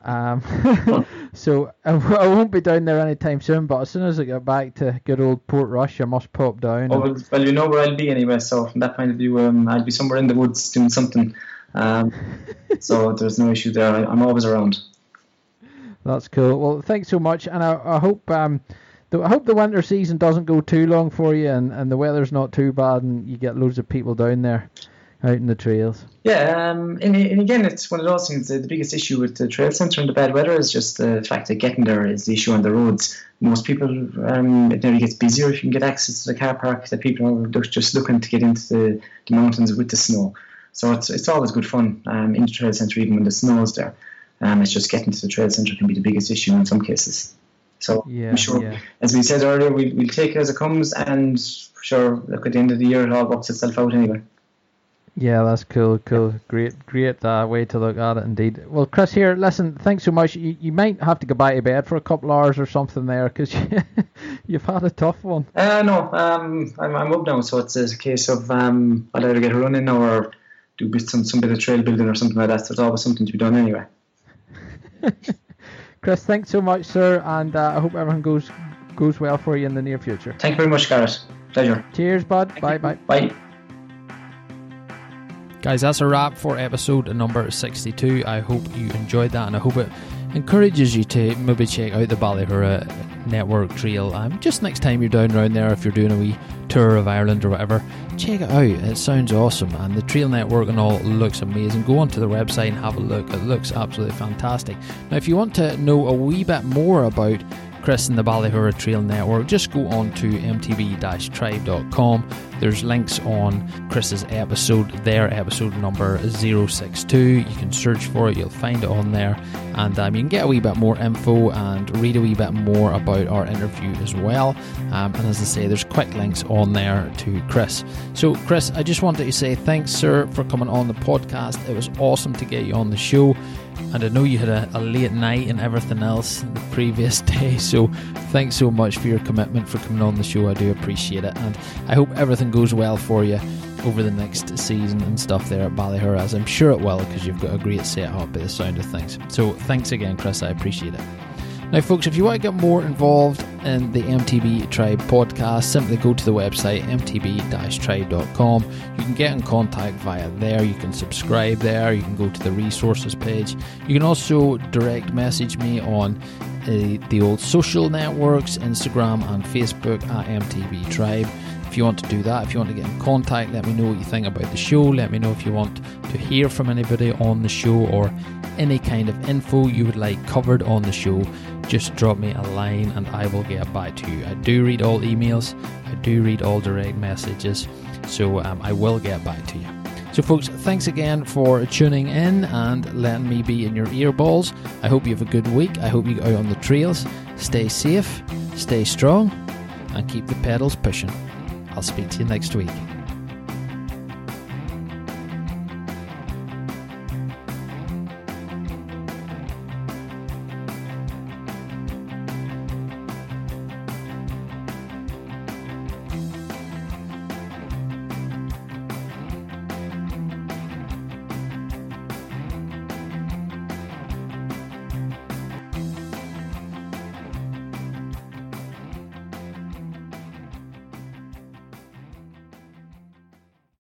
um, so I, I, won't be down there anytime soon. But as soon as I get back to good old Port Portrush, I must pop down. Oh and... well, you know where I'll be anyway. So from that point of view, um, I'll be somewhere in the woods doing something. Um, so there's no issue there. I, am always around. That's cool. Well, thanks so much, and I, I hope. I hope the winter season doesn't go too long for you and, and the weather's not too bad and you get loads of people down there out in the trails. Yeah, um, and, and, again, it's one of those things. The, the biggest issue with the trail centre and the bad weather is just the fact that getting there is the issue on the roads. Most people, um, it nearly gets busier if you can get access to the car park. That people are just looking to get into the, the mountains with the snow. So it's it's always good fun um, in the trail centre, even when the snow is there. Um, it's just getting to the trail centre can be the biggest issue in some cases. So yeah, I'm sure, yeah. as we said earlier, we, we'll take it as it comes, and sure, look at the end of the year, it all works itself out anyway. Yeah, that's cool, cool, great, great uh, way to look at it indeed. Well, Chris, here, listen, thanks so much. You, you might have to go back to bed for a couple hours or something there because you, you've had a tough one. Uh, no, um, I'm, I'm up now, so it's a case of um, I'll either get a run in or do some some bit of trail building or something like that. So there's always something to be done anyway. Chris, thanks so much, sir, and uh, I hope everything goes goes well for you in the near future. Thank you very much, Gareth. Pleasure. Cheers, bud. Thank bye, you. bye. Bye. Guys, that's a wrap for episode number 62. I hope you enjoyed that and I hope it encourages you to maybe check out the Ballyhoura Network Trail. Um, just next time you're down around there, if you're doing a wee tour of Ireland or whatever, check it out. It sounds awesome, and the Trail Network and all looks amazing. Go onto the website and have a look. It looks absolutely fantastic. Now, if you want to know a wee bit more about Chris and the Ballyhoura Trail Network, just go on to mtb-tribe.com. There's links on Chris's episode, their episode number 062. You can search for it, you'll find it on there, and um, you can get a wee bit more info and read a wee bit more about our interview as well. Um, and as I say, there's quick links on there to Chris. So, Chris, I just wanted to say thanks, sir, for coming on the podcast. It was awesome to get you on the show. And I know you had a, a, late night and everything else the previous day, so thanks so much for your commitment for coming on the show. I do appreciate it, and I hope everything goes well for you over the next season and stuff there at Ballyhoura, as I'm sure it will because you've got a great set up by the sound of things. So thanks again, Chris. I appreciate it. Now, folks, if you want to get more involved in the MTB Tribe podcast, simply go to the website mtb-tribe.com. You can get in contact via there. You can subscribe there. You can go to the resources page. You can also direct message me on uh, the old social networks, Instagram and Facebook at MTB Tribe. If you want to do that, if you want to get in contact, let me know what you think about the show. Let me know if you want to hear from anybody on the show or any kind of info you would like covered on the show just drop me a line and I will get back to you. I do read all emails, I do read all direct messages, so um, I will get back to you. So, folks, thanks again for tuning in and letting me be in your earballs. I hope you have a good week. I hope you go out on the trails. Stay safe, stay strong, and keep the pedals pushing. I'll speak to you next week.